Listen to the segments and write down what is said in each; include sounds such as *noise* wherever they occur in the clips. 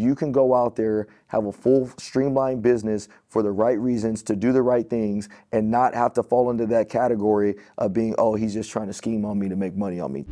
you can go out there, have a full streamlined business for the right reasons to do the right things and not have to fall into that category of being, oh, he's just trying to scheme on me to make money on me.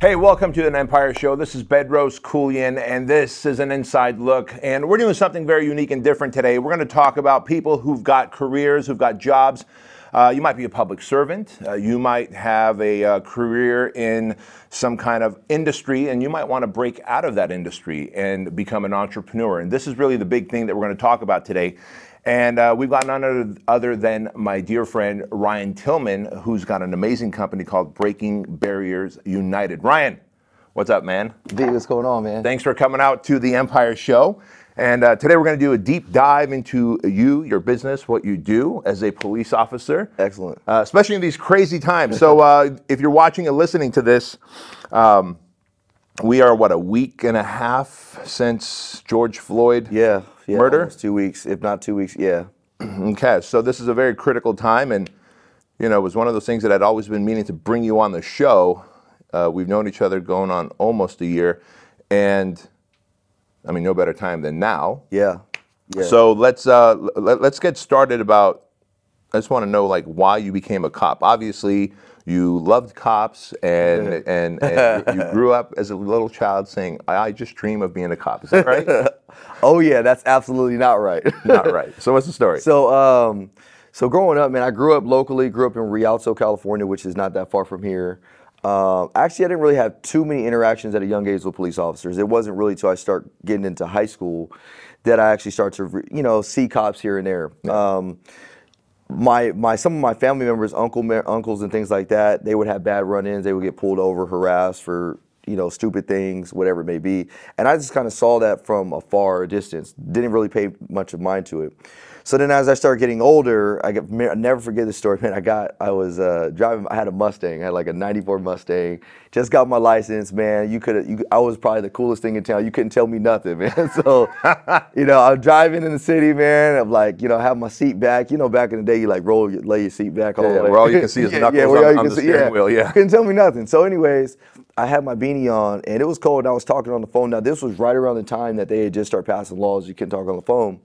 Hey, welcome to an Empire Show. This is Bedros Keuilian, and this is an inside look. And we're doing something very unique and different today. We're going to talk about people who've got careers, who've got jobs. Uh, you might be a public servant. Uh, you might have a uh, career in some kind of industry, and you might want to break out of that industry and become an entrepreneur. And this is really the big thing that we're going to talk about today. And uh, we've got none other than my dear friend Ryan Tillman, who's got an amazing company called Breaking Barriers United. Ryan, what's up, man? D, what's going on, man? Thanks for coming out to the Empire Show. And uh, today we're going to do a deep dive into you, your business, what you do as a police officer. Excellent. Uh, especially in these crazy times. so uh, *laughs* if you're watching and listening to this, um, we are what a week and a half since George Floyd Yeah, yeah. Murder? almost Two weeks, if not two weeks. Yeah. *clears throat* Okay, so this is a very critical time, and you know, it was one of those things that I'd always been meaning to bring you on the show. Uh, we've known each other going on almost a year, and I mean, no better time than now. Yeah. Yeah. So let's uh, let, let's get started about. I just want to know like why you became a cop. Obviously, you loved cops, and and, *laughs* and you grew up as a little child saying, "I just dream of being a cop." Is that right? *laughs* oh yeah, that's absolutely not right. *laughs* Not right. So what's the story? So, um, so growing up, man, I grew up locally. Grew up in Rialto, California, which is not that far from here. Um, actually, I didn't really have too many interactions at a young age with police officers. It wasn't really till I start getting into high school that I actually start to, re- you know, see cops here and there. Um, my my some of my family members, uncle uncles and things like that, they would have bad run-ins. They would get pulled over, harassed for you know stupid things, whatever it may be. And I just kind of saw that from a far distance. Didn't really pay much of mind to it. So then, as I started getting older, I get I never forget this story, man. I got I was uh, driving. I had a Mustang. I had like a '94 Mustang. Just got my license, man. You could you I was probably the coolest thing in town. You couldn't tell me nothing, *laughs* man. So, *laughs* you know, I'm driving in the city, man. I'm like, you know, I have my seat back. You know, back in the day, you like roll, your, lay your seat back all Yeah, the way. where all you can *laughs* see is knuckles where on- you on can the see- steering wheel, yeah. couldn't tell me nothing. So, anyways, I had my beanie on, and it was cold. And I was talking on the phone. Now, this was right around the time that they had just started passing laws you couldn't talk on the phone.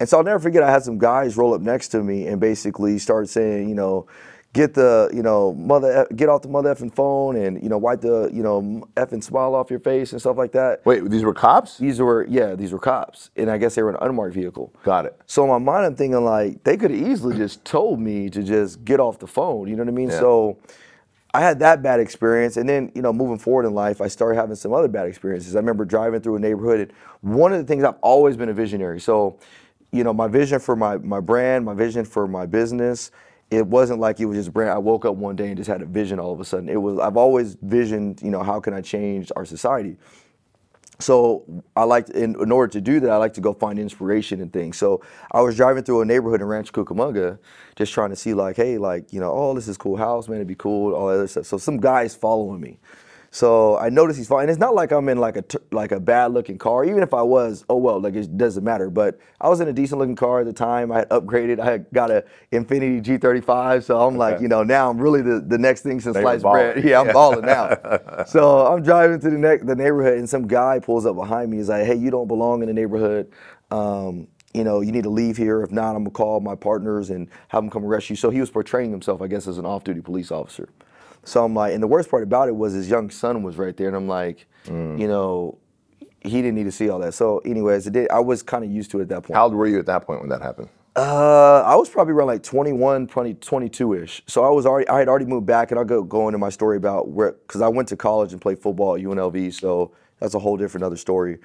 And so I'll never forget. I had some guys roll up next to me and basically start saying, you know, get the, you know, mother, get off the mother effing phone, and you know, wipe the, you know, effing smile off your face and stuff like that. Wait, these were cops? These were, yeah, these were cops, and I guess they were in an unmarked vehicle. Got it. So in my mind, I'm thinking like they could have easily just told me to just get off the phone. You know what I mean? Yeah. So I had that bad experience, and then you know, moving forward in life, I started having some other bad experiences. I remember driving through a neighborhood, and one of the things I've always been a visionary. So, you know, my vision for my my brand, my vision for my business. It wasn't like it was just brand. I woke up one day and just had a vision all of a sudden. It was I've always visioned, you know, how can I change our society? So I like in, in order to do that, I like to go find inspiration and things. So I was driving through a neighborhood in Rancho Cucamonga, just trying to see like, hey, like you know, oh, this is cool house, man, it'd be cool, all that other stuff. So some guy's following me. So I noticed he's following. And it's not like I'm in like a t- like a bad looking car. Even if I was, oh well, like it doesn't matter. But I was in a decent looking car at the time. I had upgraded. I had got a Infiniti G35. So I'm like, you know, now I'm really the, the next thing since sliced bread. *laughs* Yeah, I'm balling now. *laughs* so I'm driving to the ne- the neighborhood, and some guy pulls up behind me. He's like, "Hey, you don't belong in the neighborhood. Um, you know, you need to leave here. If not, I'm gonna call my partners and have them come arrest you." So he was portraying himself, I guess, as an off-duty police officer. So I'm like, and the worst part about it was his young son was right there, and I'm like, Mm. you know, he didn't need to see all that. So, anyways, it did. I was kind of used to it at that point. How old were you at that point when that happened? Uh, I was probably around like 21, 20, 22-ish. So I was already, I had already moved back, and I'll go go into my story about where, because I went to college and played football at UNLV, so that's a whole different other story.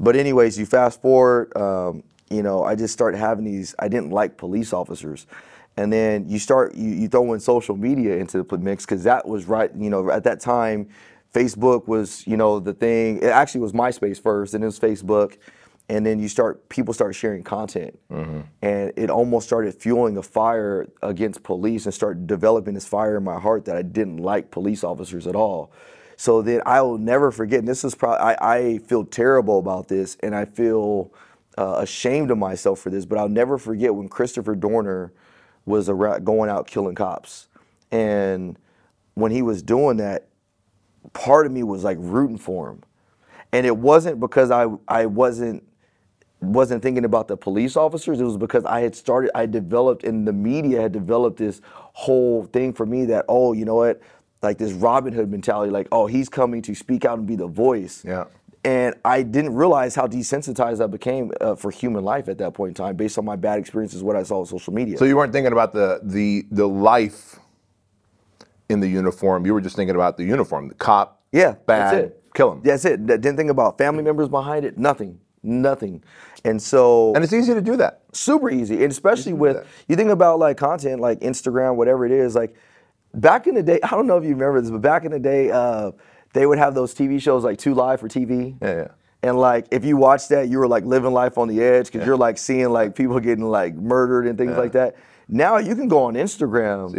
But anyways, you fast forward, um, you know, I just started having these. I didn't like police officers, and then you start you, you throw in social media into the mix because that was right. You know, at that time, Facebook was you know the thing. It actually was MySpace first, and then it was Facebook and then you start people start sharing content and it almost started fueling a fire against police and started developing this fire in my heart that i didn't like police officers at all So then I will never forget. And this is probably I, I feel terrible about this, and I feel uh, ashamed of myself for this. But I'll never forget when Christopher Dorner was around, going out killing cops, and when he was doing that, part of me was like rooting for him, and it wasn't because I I wasn't wasn't thinking about the police officers. It was because I had started, I developed, and the media had developed this whole thing for me that, oh, you know what, like this Robin Hood mentality, like, oh, he's coming to speak out and be the voice. Yeah. And I didn't realize how desensitized I became uh, for human life at that point in time, based on my bad experiences, what I saw on social media. So you weren't thinking about the the the life in the uniform. You were just thinking about the uniform, the cop. yeah, bad. that's it. Kill him. That's it. Didn't think about family members behind it. Nothing. Nothing. And so And it's easy to do that. super easy and especially with you think about like content like instagram whatever it is like back in the day i don't know if you remember this but back in the day uh, they would have those tv shows like two live for tv Yeah, yeah. and like if you watched that you were like living life on the edge because you're like seeing like people getting like murdered and things like that now you can go on instagram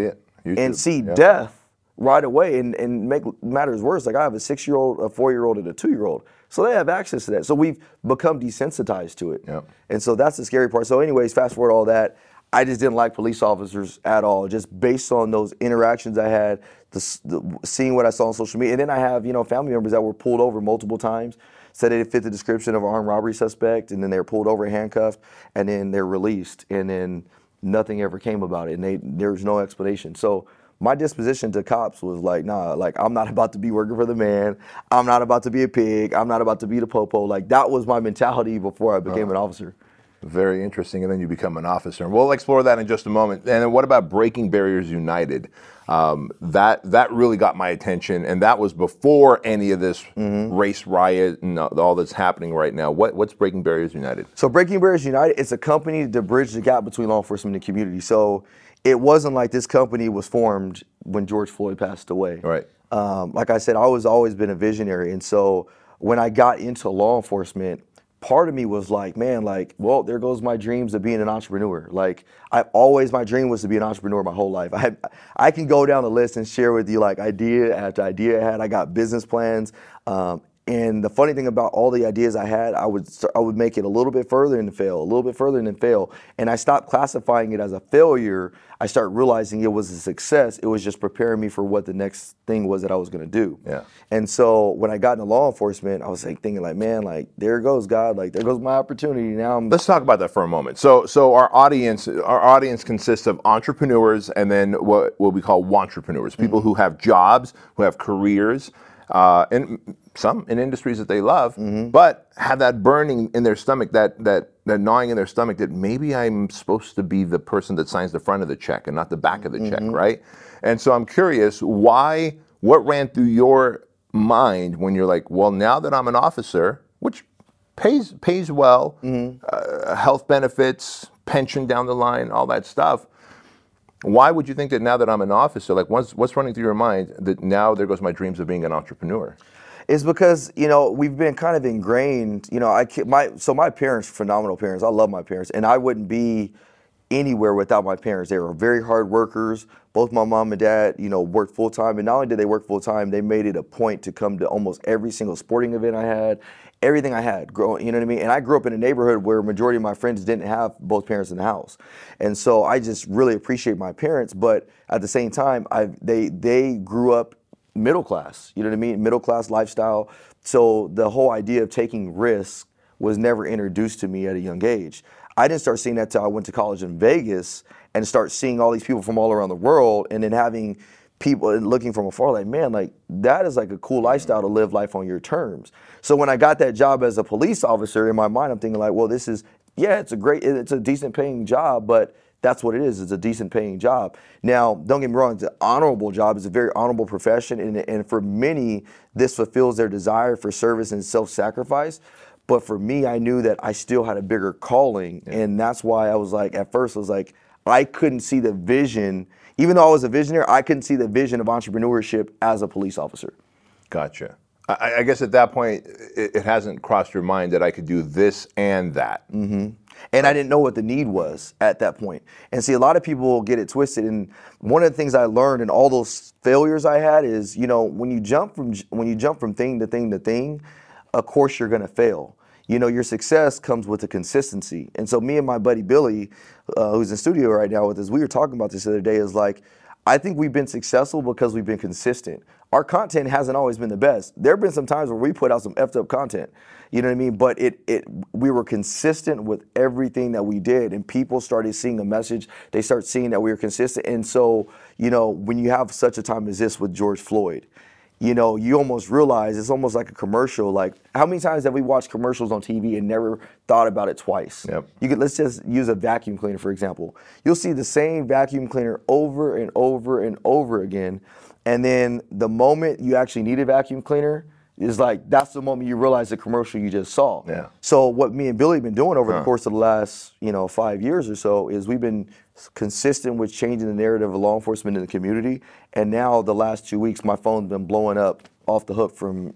See and see yeah. death right away and, and make matters worse like i have a six year old a four year old and a two year old so they have access to that so we've become desensitized to it Yeah. and so that's the scary part. So, anyways, fast forward all that. I just didn't like police officers at all, just based on those interactions I had, the, the, seeing what I saw on social media. And then I have, you know, family members that were pulled over multiple times, said they fit the description of an armed robbery suspect, and then they were pulled over, handcuffed, and then they're released. And then nothing ever came about it, and they, there was no explanation. So, my disposition to cops was like, nah, like I'm not *laughs* about to be working for the man. I'm not about to be a pig. I'm not about to be the popo. Like that was my mentality before I became uh-huh. an officer. Very interesting. And then you become an officer. And we'll explore that in just a moment. And then what about Breaking Barriers United? Um, that that really got my attention, and that was before any of this race riot and all that's happening right now. What what's Breaking Barriers United? So Breaking Barriers United, it's a company to bridge the gap between law enforcement and community. So it wasn't like this company was formed when George Floyd passed away. Right. Um, like I said, I was always been a visionary, and so when I got into law enforcement, part of me was like, man, like, well, there goes my dreams of being an entrepreneur. Like, I always my dream was to be an entrepreneur my whole life. *laughs* I I can go down the list and share with you like idea after idea I had. I got business plans. Um, and the funny thing about all the ideas I had, I would I would make it a little bit further and fail, a little bit further and fail. And I stopped classifying it as a failure. I started realizing it was a success. It was just preparing me for what the next thing was that I was going to do. Yeah. And so when I got into law enforcement, I was like thinking like, man, like there goes God, like there goes my opportunity. Now I'm Let's talk about that for a moment. So, so our audience, our audience consists of entrepreneurs and then what, what we call entrepreneurs, people mm-hmm. who have jobs, who have careers, uh, and some in industries that they love, but have that burning in their stomach, that that that gnawing in their stomach that maybe I'm supposed to be the person that signs the front of the check and not the back of the check, right? And so I'm curious, why? What ran through your mind when you're like, well, now that I'm an officer, which pays pays well, uh, health benefits, pension down the line, all that stuff. Why would you think that now that I'm an officer, like what's what's running through your mind that now there goes my dreams of being an entrepreneur? It's because you know we've been kind of ingrained. You know, I my so my parents, phenomenal parents. I love my parents, and I wouldn't be anywhere without my parents. They were very hard workers. Both my mom and dad, you know, worked full time, and not only did they work full time, they made it a point to come to almost every single sporting event I had, everything I had. Growing, you know what I mean. And I grew up in a neighborhood where majority of my friends didn't have both parents in the house, and so I just really appreciate my parents. But at the same time, I they they grew up middle class. You know what I mean? Middle class lifestyle. So the whole idea of taking risks was never introduced to me at a young age. I didn't start seeing that till I went to college in Vegas and start seeing all these people from all around the world and then having people and looking from afar like, man, like that is like a cool lifestyle to live life on your terms. So when I got that job as a police officer in my mind, I'm thinking like, well, this is yeah, it's a great it's a decent paying job, but that's what it is. It's a decent paying job. Now, don't get me wrong, it's an honorable job. It's a very honorable profession. And, and for many, this fulfills their desire for service and self sacrifice. But for me, I knew that I still had a bigger calling. And that's why I was like, at first, I was like, I couldn't see the vision. Even though I was a visionary, I couldn't see the vision of entrepreneurship as a police officer. Gotcha. I, I guess at that point, it, it hasn't crossed your mind that I could do this and that. Mm-hmm. And I didn't know what the need was at that point. And see, a lot of people get it twisted. And one of the things I learned in all those failures I had is, you know, when you jump from when you jump from thing to thing to thing, of course you're gonna fail. You know, your success comes with the consistency. And so me and my buddy Billy, uh, who's in studio right now with us, we were talking about this the other day. Is like, I think we've been successful because we've been consistent. Our content hasn't always been the best. There have been some times where we put out some effed up content. You know what I mean? But it it we were consistent with everything that we did, and people started seeing a message. They start seeing that we were consistent. And so, you know, when you have such a time as this with George Floyd, you know, you almost realize it's almost like a commercial. Like, how many times have we watched commercials on TV and never thought about it twice? Yep. You could let's just use a vacuum cleaner for example. You'll see the same vacuum cleaner over and over and over again, and then the moment you actually need a vacuum cleaner is like that's the moment you realize the commercial you just saw. Yeah. So what me and Billy have been doing over the course of the last, you know, five years or so is we've been consistent with changing the narrative of law enforcement in the community. And now the last two weeks, my phone's been blowing up off the hook from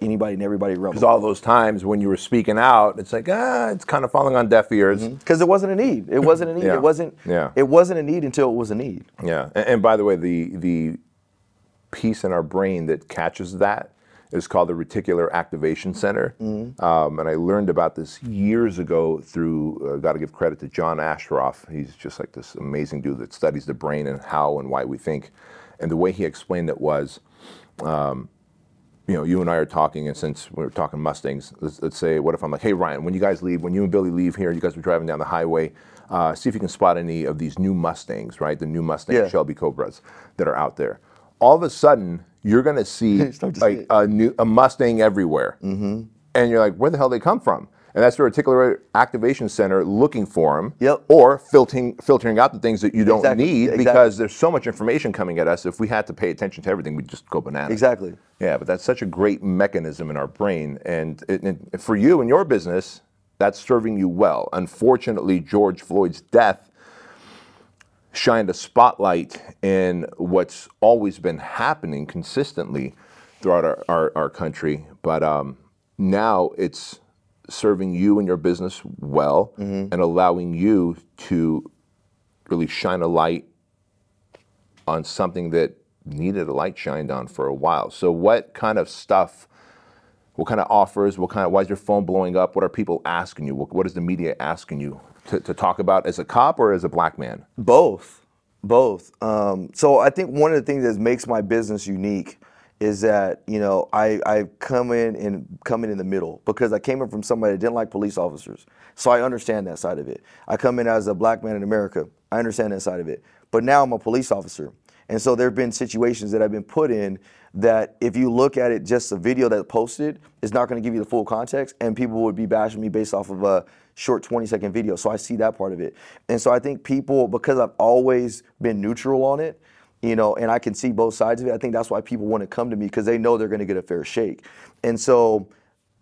anybody and everybody around. Because all those times when you were speaking out, it's like ah, it's kind of falling on deaf ears. Because it wasn't a need. It wasn't a need. Yeah. It wasn't. Yeah. It wasn't a need until it was a need. Yeah, and, and by the way, the the piece in our brain that catches that is called the reticular activation center. Um, and I learned about this years ago through. Uh, Got to give credit to John Assaraf. He's just like this amazing dude that studies the brain and how and why we think. And the way he explained it was. Um, you know, you and I are talking, and since we're talking Mustangs, let's, let's say, what if I'm like, hey, Ryan, when you guys leave, when you and Billy leave here, you guys are driving down the highway, uh, see if you can spot any of these new Mustangs, right? The new Mustang Yeah. Shelby Cobras that are out there. All of a sudden, you're going to see *laughs* to see like a new a Mustang everywhere, mm-hmm. and you're like, where the hell they come from? And that's the reticular activation center looking for them, Yep. or filtering filtering out the things that you don't Exactly. need Exactly. because there's so much information coming at us. If we had to pay attention to everything, we'd just go bananas. Exactly. Yeah, but that's such a great mechanism in our brain. And, it, and for you and your business, that's serving you well. Unfortunately, George Floyd's death shined a spotlight in what's always been happening consistently throughout our, our, our country. But um, now it's serving you and your business well and allowing you to really shine a light on something that needed a light shined on for a while. So, what kind of stuff, what kind of offers, what kind of, why is your phone blowing up? What are people asking you? What, what is the media asking you to, to talk about as a cop or as a black man? Both, both. Um, so I think one of the things that makes my business unique is that you know I I come in and come in in the middle because I came in from somebody that didn't like police officers, so I understand that side of it. I come in as a black man in America, I understand that side of it. But now I'm a police officer, and so there have been situations that I've been put in that if you look at it just a video that's posted, it's not going to give you the full context, and people would be bashing me based off of a short 20 second video. So I see that part of it. And so I think people, because I've always been neutral on it, you know, and I can see both sides of it, I think that's why people want to come to me because they know they're going to get a fair shake. And so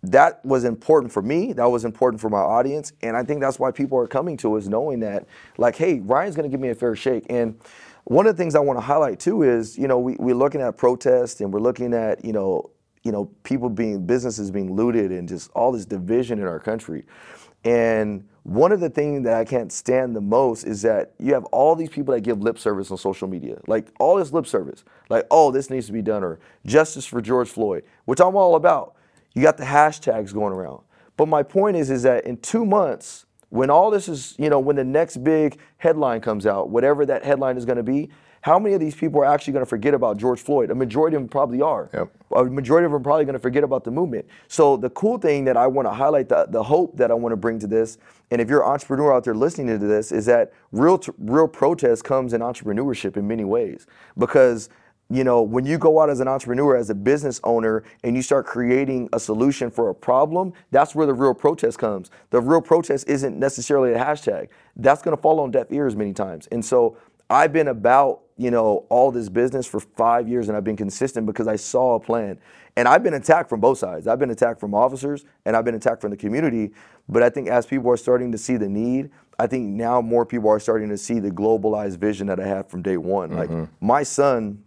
that was important for me. That was important for my audience. And I think that's why people are coming to us knowing that, like, hey, Ryan's going to give me a fair shake. And one of the things I want to highlight too is, you know, we, we're looking at protests and we're looking at, you know, you know, people being businesses being looted and just all this division in our country. And one of the things that I can't stand the most is that you have all these people that give lip service on social media, like all this lip service, like, oh, this needs to be done, or justice for George Floyd, which I'm all about. You got the hashtags going around. But my point is, is that in two months, when all this is, you know, when the next big headline comes out, whatever that headline is going to be, how many of these people are actually going to forget about George Floyd? A majority of them probably are. Yep. A majority of them are probably going to forget about the movement. So the cool thing that I want to highlight, the, the hope that I want to bring to this, and if you're an entrepreneur out there listening to this, is that real t- real protest comes in entrepreneurship in many ways. Because you know, when you go out as an entrepreneur, as a business owner, and you start creating a solution for a problem, that's where the real protest comes. The real protest isn't necessarily a hashtag. That's going to fall on deaf ears many times. And so I've been about, you know, all this business for five years and I've been consistent because I saw a plan. And I've been attacked from both sides. I've been attacked from officers and I've been attacked from the community. But I think as people are starting to see the need, I think now more people are starting to see the globalized vision that I had from day one. Like mm-hmm. my son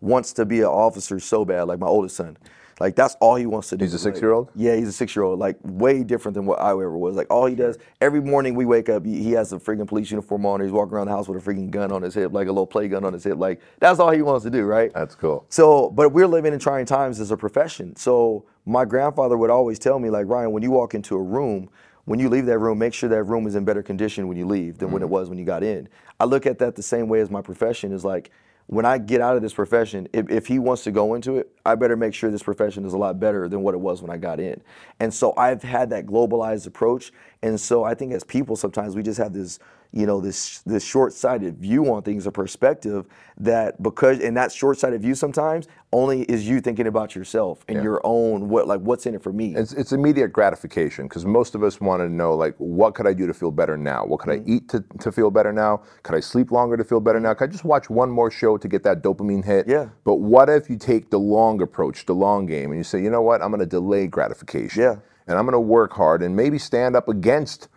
wants to be an officer so bad, like my oldest son. Like that's all he wants to do. He's a six-year-old? yeah, he's a six-year-old. Like way different than what I ever was. Like all he does every morning we wake up, he, he has a freaking police uniform on. He's walking around the house with a freaking gun on his hip, like a little play gun on his hip. Like that's all he wants to do, right? That's cool. So, but we're living in trying times as a profession. So, my grandfather would always tell me, like, Ryan, when you walk into a room, when you leave that room, make sure that room is in better condition when you leave than when it mm. was when you got in. I look at that the same way as my profession is like, when I get out of this profession, if, if he wants to go into it, I better make sure this profession is a lot better than what it was when I got in. And so I've had that globalized approach. And so I think as people, sometimes we just have this you know this this short-sighted view on things a perspective that because and that short-sighted view sometimes only is you thinking about yourself and Yeah. your own what like what's in it for me It's, it's immediate gratification because most of us want to know like what could I do to feel better now? What could Mm-hmm. I eat to, to feel better now? Could I sleep longer to feel better now? Could I just watch one more show to get that dopamine hit? Yeah. But what if you take the long approach, the long game, and you say, you know what, I'm going to delay gratification. Yeah. And I'm going to work hard and maybe stand up against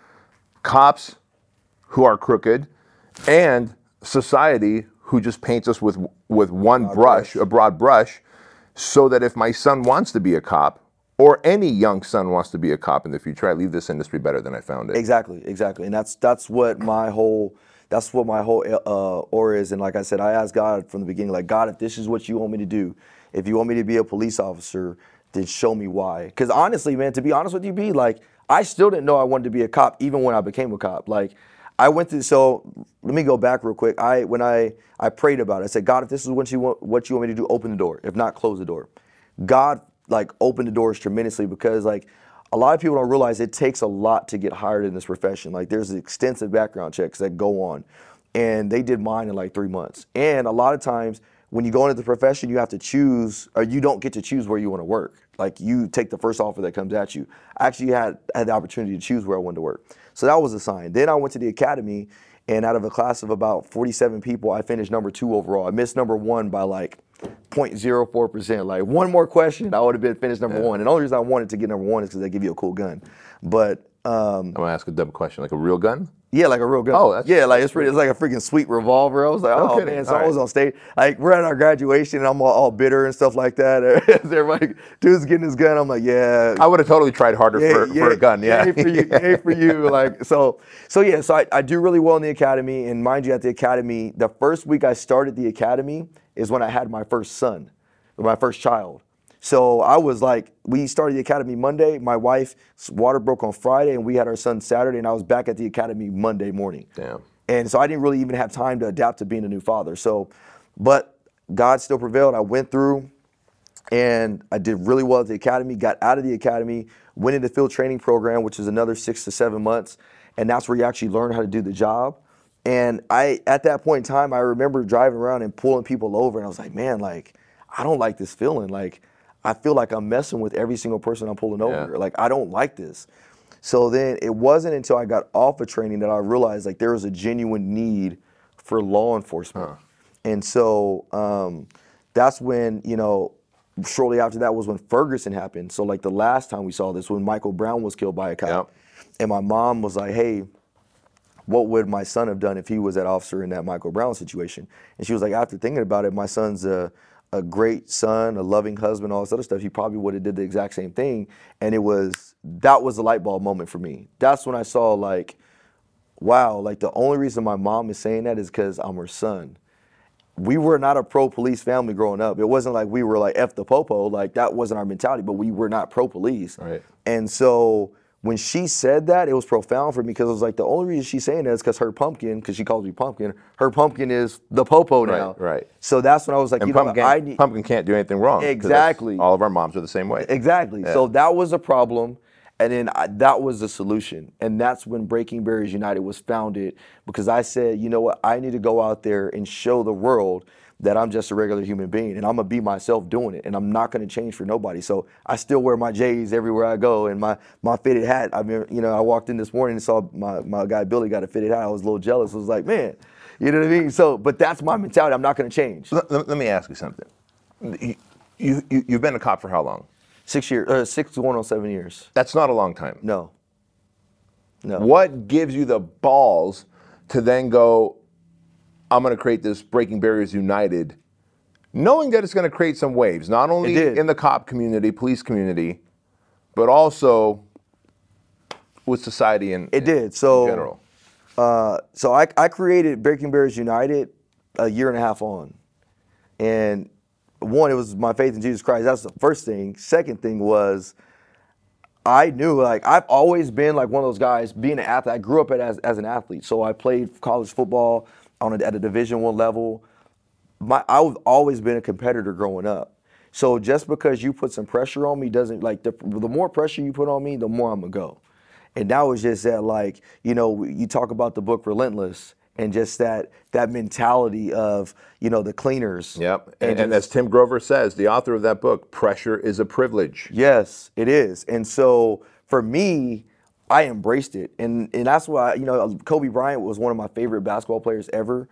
cops who are crooked and society who just paints us with with one brush, a broad brush, so that if my son wants to be a cop or any young son wants to be a cop in the future, I leave this industry better than I found it. Exactly, exactly, and that's that's what my whole that's what my whole uh, aura is. And like I said, I asked God from the beginning, like God, if this is what you want me to do, if you want me to be a police officer, then show me why. Because honestly, man, to be honest with you, B, like I still didn't know I wanted to be a cop even when I became a cop. Like I went through. So let me go back real quick. I when I I prayed about it, I said, God, if this is what you want, what you want me to do, open the door. If not, close the door. God like opened the doors tremendously because like a lot of people don't realize it takes a lot to get hired in this profession. Like there's extensive background checks that go on, and they did mine in like three months. And a lot of times when you go into the profession, you have to choose, or you don't get to choose where you want to work. Like you take the first offer that comes at you. I actually had had the opportunity to choose where I wanted to work, so that was a sign. Then I went to the academy, and out of a class of about 47 people, I finished number two overall. I missed number one by like 0.04%. Like one more question, I would have been finished number one. And the only reason I wanted to get number one is because they give you a cool gun. But um, I'm gonna ask a dumb question, like a real gun? Yeah, like a real gun. Oh, that's- yeah, like it's pretty. It's like a freaking sweet revolver. I was like, No oh kidding. man. So All I was right. on stage, like we're at our graduation, and I'm all, all bitter and stuff like that. *laughs* Everybody, dude's getting his gun. I'm like, yeah, I would have totally tried harder for, for a gun. Yeah. Yay for you. *laughs* yay for you. Like so. So yeah. So I, I do really well in the academy, and mind you, at the academy, the first week I started the academy is when I had my first son, my first child. So I was like, we started the academy Monday. My wife's water broke on Friday, and we had our son Saturday, and I was back at the academy Monday morning. Damn. And so I didn't really even have time to adapt to being a new father. So, but God still prevailed. I went through and I did really well at the academy, got out of the academy, went into the field training program, which is another six to seven months. And that's where you actually learn how to do the job. And I, at that point in time, I remember driving around and pulling people over. And I was like, man, like, I don't like this feeling. Like, I feel like I'm messing with every single person I'm pulling over. Yeah. Like, I don't like this. So then it wasn't until I got off of training that I realized like there was a genuine need for law enforcement. And so um, that's when, you know, shortly after that was when Ferguson happened. So like the last time we saw this, when Michael Brown was killed by a cop. Yep. And my mom was like, hey, what would my son have done if he was that officer in that Michael Brown situation? And she was like, after thinking about it, my son's a, a great son, a loving husband, all this other stuff. He probably would have did the exact same thing. And it was that was the light bulb moment for me. That's when I saw like, wow, like the only reason my mom is saying that is because I'm her son. We were not a pro police family growing up. It wasn't like we were like F the popo, like that wasn't our mentality, but we were not pro police. Right. And so when she said that, it was profound for me because it was like the only reason she's saying that is because her pumpkin, because she calls me pumpkin, her pumpkin is the popo now. right. So that's when I was like, And you pumpkin, what, I need pumpkin can't do anything wrong. Exactly. All of our moms are the same way. Exactly. So that was a problem. And then I, that was the solution. And that's when Breaking Barriers United was founded because I said, you know what? I need to go out there and show the world that I'm just a regular human being and I'm to be myself doing it and I'm not to change for nobody. So I still wear my J's everywhere I go and my, my fitted hat. I mean, you know, I walked in this morning and saw my, my guy Billy got a fitted hat. I was a little jealous. I was like, man, you know what I mean? So, but that's my mentality. I'm not to change. Let, let- me ask you something. You, you, you- you've been a cop for how long? Six years, uh, six going on seven years. That's not a long time. No. No. What gives you the balls to then go, I'm going to create this Breaking Barriers United knowing that it's going to create some waves, not only in the cop community, police community, but also with society and It did. So in general. Uh, so I, I created Breaking Barriers United a year and a half on, and one, it was my faith in Jesus Christ. That's the first thing. Second thing was, I knew like I've always been like one of those guys. Being an athlete, I grew up as as an athlete. So I played college football on a, at a Division One level. My I've always been a competitor growing up. So just because you put some pressure on me doesn't like the the more pressure you put on me, the more I'm gonna go. And that was just that, like, you know, you talk about the book Relentless and just that that mentality of, you know, the cleaners. Yep. And, and just- as Tim Grover says, the author of that book, pressure is a privilege. Yes, it is. And so for me, I embraced it. And and that's why, you know, Kobe Bryant was one of my favorite basketball players ever.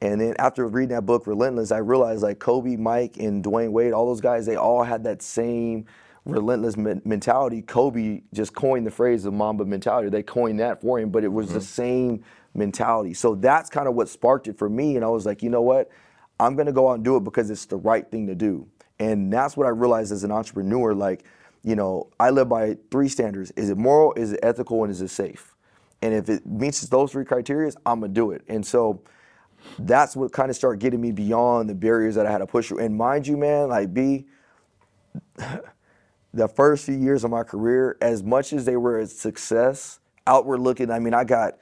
And then after reading that book, Relentless, I realized like Kobe, Mike, and Dwyane Wade, all those guys, they all had that same relentless men- mentality. Kobe just coined the phrase of Mamba mentality. They coined that for him, but it was the mm-hmm. same mentality. So that's kind of what sparked it for me. And I was like, you know what? I'm gonna go out and do it because it's the right thing to do. And that's what I realized as an entrepreneur. Like, you know, I live by three standards: is it moral, is it ethical, and is it safe? And if it meets those three criteria, I'm gonna do it. And so that's what kind of started getting me beyond the barriers that I had to push through. And mind you, man, like B, *laughs* the first few years of my career, as much as they were a success, outward looking, I mean, I got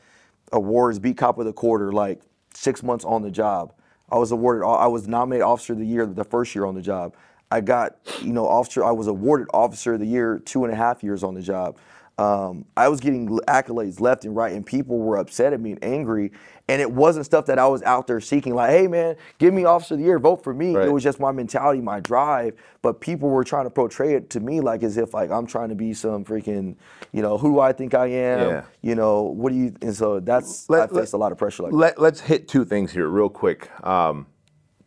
awards, beat cop of the quarter, like six months on the job. I was awarded, I was nominated officer of the year the first year on the job. I got, you know, officer, I was awarded officer of the year two and a half years on the job. Um, I was getting accolades left and right, and people were upset at me and angry. And it wasn't stuff that I was out there seeking, like, hey, man, give me officer of the year, vote for me. Right. It was just my mentality, my drive. But people were trying to portray it to me like as if like I'm trying to be some freaking, you know, who do I think I am? Yeah. You know, what do you? And so that's Let- I faced a lot of pressure like that. Let, let's hit two things here real quick. Um,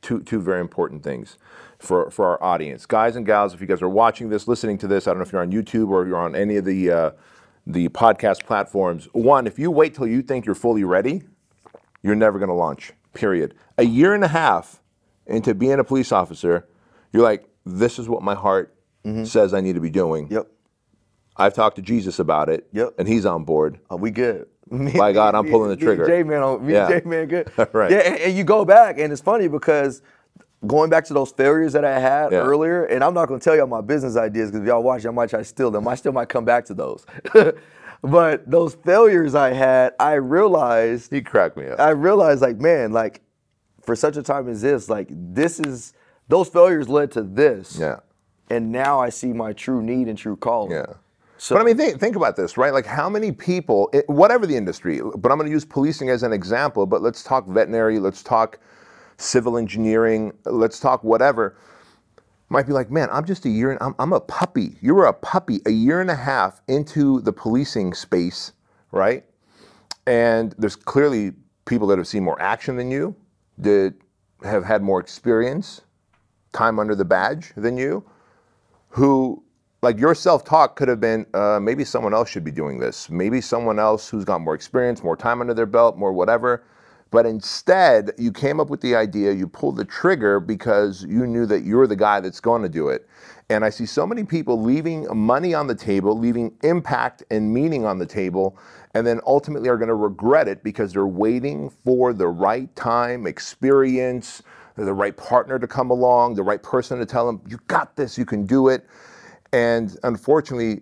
two, two very important things for, for our audience. Guys and gals, if you guys are watching this, listening to this, I don't know if you're on YouTube or you're on any of the, uh, the podcast platforms. One, if you wait till you think you're fully ready, you're never going to launch, period. A year and a half into being a police officer, you're like, this is what my heart says I need to be doing. Mm-hmm. Yep. I've talked to Jesus about it, Yep. and he's on board. Are we good? *laughs* By God, I'm pulling the *laughs* trigger. J man, on me Yeah. J man, good. *laughs* Right. Yeah, and, and you go back, and it's funny because going back to those failures that I had Yeah. earlier, and I'm not going to tell y'all my business ideas because if y'all watch, I might try to steal them. I still might come back to those. *laughs* but those failures I had, I realized He cracked me up. I realized like, man, like for such a time as this, like this is those failures led to this. Yeah. And now I see my true need and true calling. Yeah. So but I mean, think, think about this, right? Like, how many people, it, whatever the industry, but I'm going to use policing as an example, but let's talk veterinary, let's talk civil engineering, let's talk whatever. Might be like, man, I'm just a year, and I'm, I'm a puppy. You were a puppy a year and a half into the policing space, right? And there's clearly people that have seen more action than you, that have had more experience, time under the badge than you, who like your self-talk could have been uh, maybe someone else should be doing this maybe someone else who's got more experience more time under their belt more whatever but instead you came up with the idea you pulled the trigger because you knew that you're the guy that's going to do it. And i see so many people leaving money on the table leaving impact and meaning on the table and then ultimately are going to regret it because they're waiting for the right time experience the right partner to come along the right person to tell them you got this you can do it. And unfortunately,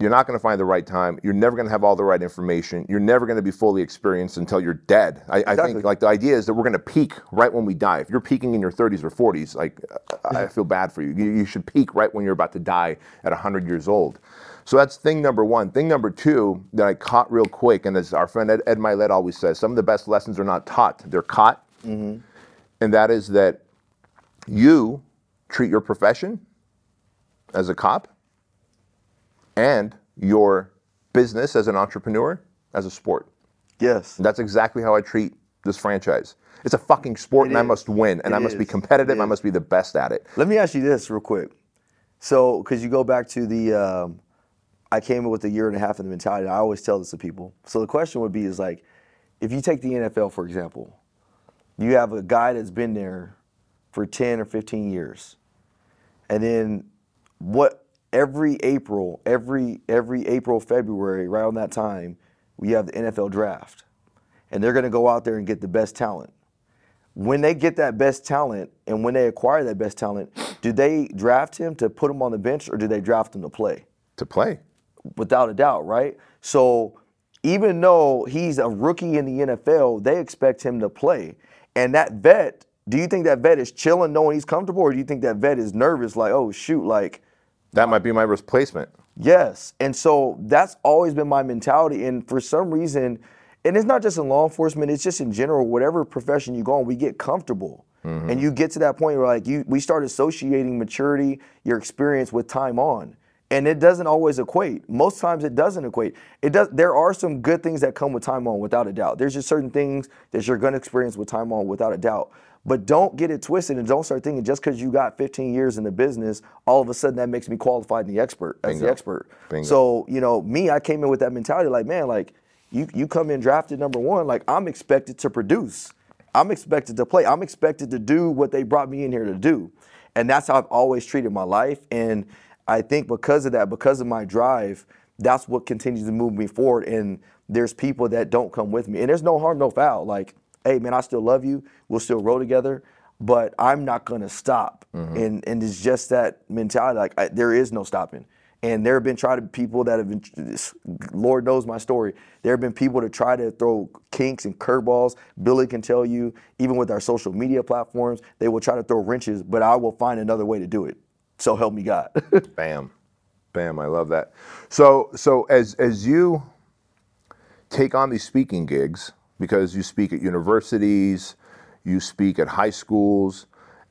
you're not going to find the right time. You're never going to have all the right information. You're never going to be fully experienced until you're dead. I, I think like the idea is that we're going to peak right when we die. If you're peaking in your 30s or 40s, like I feel bad for you. you. You should peak right when you're about to die at 100 years old. So that's thing number one. Thing number two that I caught real quick, and as our friend Ed, Ed Mylett always says, some of the best lessons are not taught; they're caught. Mm-hmm. And that is that you treat your profession as a cop and your business as an entrepreneur as a sport. Yes. That's exactly how I treat this franchise. It's a fucking sport It and I must win and It I must be competitive. I must be the best at it. Let me ask you this real quick. So, because you go back to the, um, I came in with a year and a half in the mentality. and I always tell this to people. So the question would be is like, if you take the NFL for example, you have a guy that's been there for 10 or 15 years. And then what every April, every every April, February, around that time, we have the NFL draft. And they're gonna go out there and get the best talent. When they get that best talent and when they acquire that best talent, do they draft him to put him on the bench or do they draft him to play? To play. Without a doubt, right? So even though he's a rookie in the NFL, they expect him to play. And that vet, do you think that vet is chilling knowing he's comfortable, or do you think that vet is nervous, like, oh shoot, like That might be my replacement. Yes. And so that's always been my mentality. And for some reason, and it's not just in law enforcement, it's just in general, whatever profession you go in, we get comfortable. Mm-hmm. And you get to that point where like you we start associating maturity, your experience with time on. And it doesn't always equate. Most times it doesn't equate. It does there are some good things that come with time on without a doubt. There's just certain things that you're gonna experience with time on without a doubt. But don't get it twisted and don't start thinking just because you got 15 years in the business, all of a sudden that makes me qualified in the expert as Bingo. the expert. Bingo. So, you know, me, I came in with that mentality like, man, like you you come in drafted number one, like I'm expected to produce. I'm expected to play. I'm expected to do what they brought me in here to do. And that's how I've always treated my life. And I think because of that, because of my drive, that's what continues to move me forward. And there's people that don't come with me. And there's no harm, no foul. Like, hey man, I still love you. We'll still roll together, but I'm not gonna stop. Mm-hmm. And and it's just that mentality. Like I, there is no stopping. And there have been to people that have been, Lord knows my story. There have been people to try to throw kinks and curveballs. Billy can tell you, even with our social media platforms, they will try to throw wrenches, but I will find another way to do it. So help me God. *laughs* Bam. Bam. I love that. So so as as you take on these speaking gigs, because you speak at universities, you speak at high schools,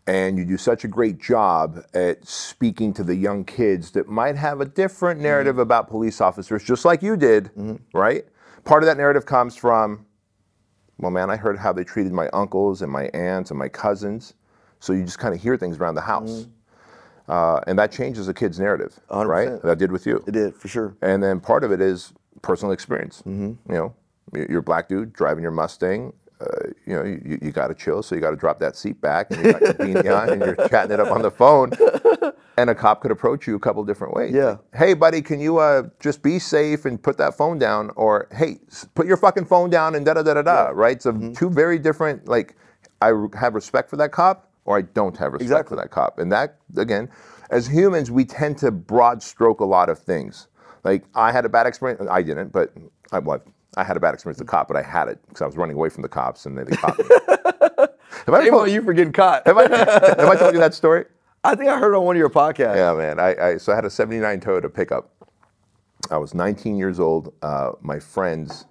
and you do such a great job at speaking to the young kids that might have a different mm-hmm. narrative about police officers, just like you did, mm-hmm. right? Part of that narrative comes from, well, man, I heard how they treated my uncles and my aunts and my cousins. So you just kind of hear things around the house. Mm-hmm. Uh, and that changes a kid's narrative, right? 100%. That did with you. it did for sure. And then part of it is personal experience. You know, you're a black dude driving your Mustang. Uh, you know, you, you got to chill, so you got to drop that seat back, and you got your beanie on, and you're *laughs* chatting it up on the phone. And a cop could approach you a couple different ways. Yeah. Hey, buddy, can you uh, just be safe and put that phone down? Or hey, put your fucking phone down and da da da da da. Right? So two very different. Like, I have respect for that cop, or I don't have respect Exactly. for that cop. And that again, as humans, we tend to broad stroke a lot of things. Like I had a bad experience. I didn't, but I well, I had a bad experience with the cop, but I had it because I was running away from the cops and they, they caught me. *laughs* have, I Shame told, you for getting caught. have, I, have I told you that story? I think I heard it on one of your podcasts. Yeah, man. I, I so I had a '79 Toyota pickup. I was 19 years old. Uh, my friends.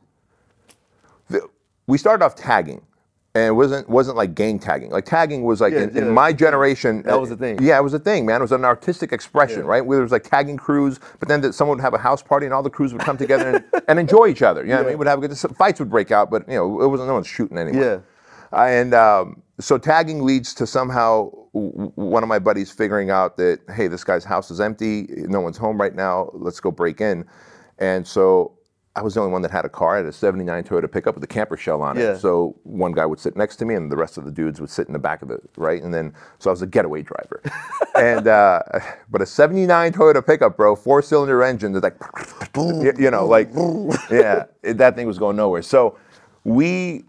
the- we started off tagging, and it wasn't wasn't like gang tagging. Like tagging was like Yeah, in, in my generation. That was a thing. Yeah, it was a thing, man. It was an artistic expression, right? Where there was like tagging crews, but then that someone would have a house party, and all the crews would come together and, *laughs* and enjoy each other. You know what I mean? Would have a good fights would break out, but you know it wasn't no one's shooting anyone. Yeah. And um, so tagging leads to somehow w- one of my buddies figuring out that, hey, this guy's house is empty. No one's home right now. Let's go break in. And so I was the only one that had a car. I had a 79 Toyota pickup with a camper shell on it. Yeah. So one guy would sit next to me and the rest of the dudes would sit in the back of the, right? And then, so I was a getaway driver. *laughs* and, uh, but a 79 Toyota pickup, bro, four cylinder engine, that's like, you, you know, like, yeah, that thing was going nowhere. So we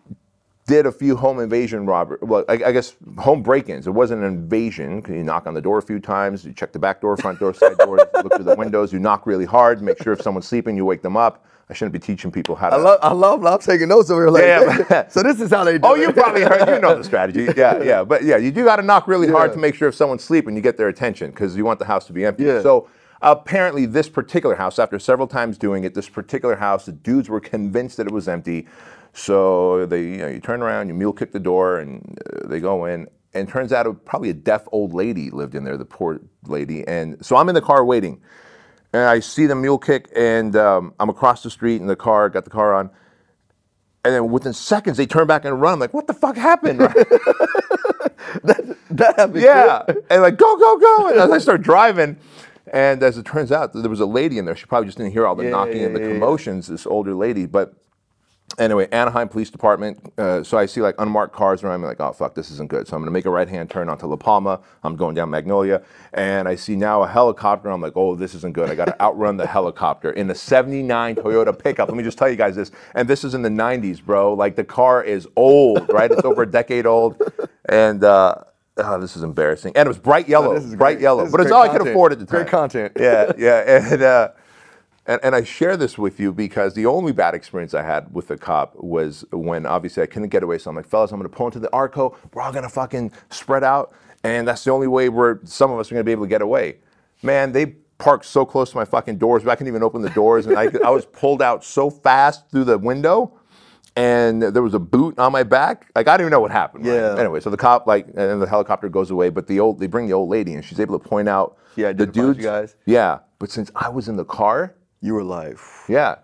did a few home invasion robber. Well, I, I guess home break-ins. It wasn't an invasion. You knock on the door a few times. You check the back door, front door, side door. *laughs* look through the windows. You knock really hard. Make sure if someone's sleeping, you wake them up. I shouldn't be teaching people how to. I love, I love, I'm taking notes over here. Like, Yeah, yeah. *laughs* so this is how they do Oh, it. you probably heard. You know the strategy. *laughs* Yeah, yeah. But yeah, you do got to knock really hard to make sure if someone's sleeping, you get their attention because you want the house to be empty. Yeah. So apparently, this particular house, after several times doing it, this particular house, the dudes were convinced that it was empty. So they, you know, you turn around, you mule kick the door, and uh, they go in. And turns out it, probably a deaf old lady lived in there, the poor lady. And so I'm in the car waiting, and I see the mule kick, and um, I'm across the street in the car, got the car on. And then within seconds, they turn back and run. I'm like, what the fuck happened? *laughs* that happened. yeah. And like, go, go, go. And as I start driving, and as it turns out, there was a lady in there. She probably just didn't hear all the Yeah, knocking and the yeah, yeah, yeah. commotions, this older lady. But anyway, Anaheim Police Department. Uh, so I see like unmarked cars around me, like, oh fuck, this isn't good. So I'm gonna make a right hand turn onto La Palma. I'm going down Magnolia, and I see now a helicopter. I'm like, oh, this isn't good. I got to *laughs* outrun the helicopter in the '79 Toyota pickup. Let me just tell you guys this, and this is in the '90s, bro. Like the car is old, right? It's over a decade old, and. Uh, Oh, this is embarrassing. And it was bright yellow, this is bright great. yellow. This But it's all I could afford at the time. Great content. Yeah, yeah. And, uh, and, and I share this with you because the only bad experience I had with the cop was when obviously I couldn't get away. So I'm like, fellas, I'm gonna pull into the Arco. We're all gonna fucking spread out. And that's the only way where some of us are gonna be able to get away. Man, they parked so close to my fucking doors, but I couldn't even open the doors. And I, I was pulled out so fast through the window. And there was a boot on my back. Like I didn't even know what happened. right? Yeah. Anyway, so the cop like, and the helicopter goes away. But the old, they bring the old lady, and she's able to point out She the dudes. guys? Yeah, but since I was in the car, You were like, yeah,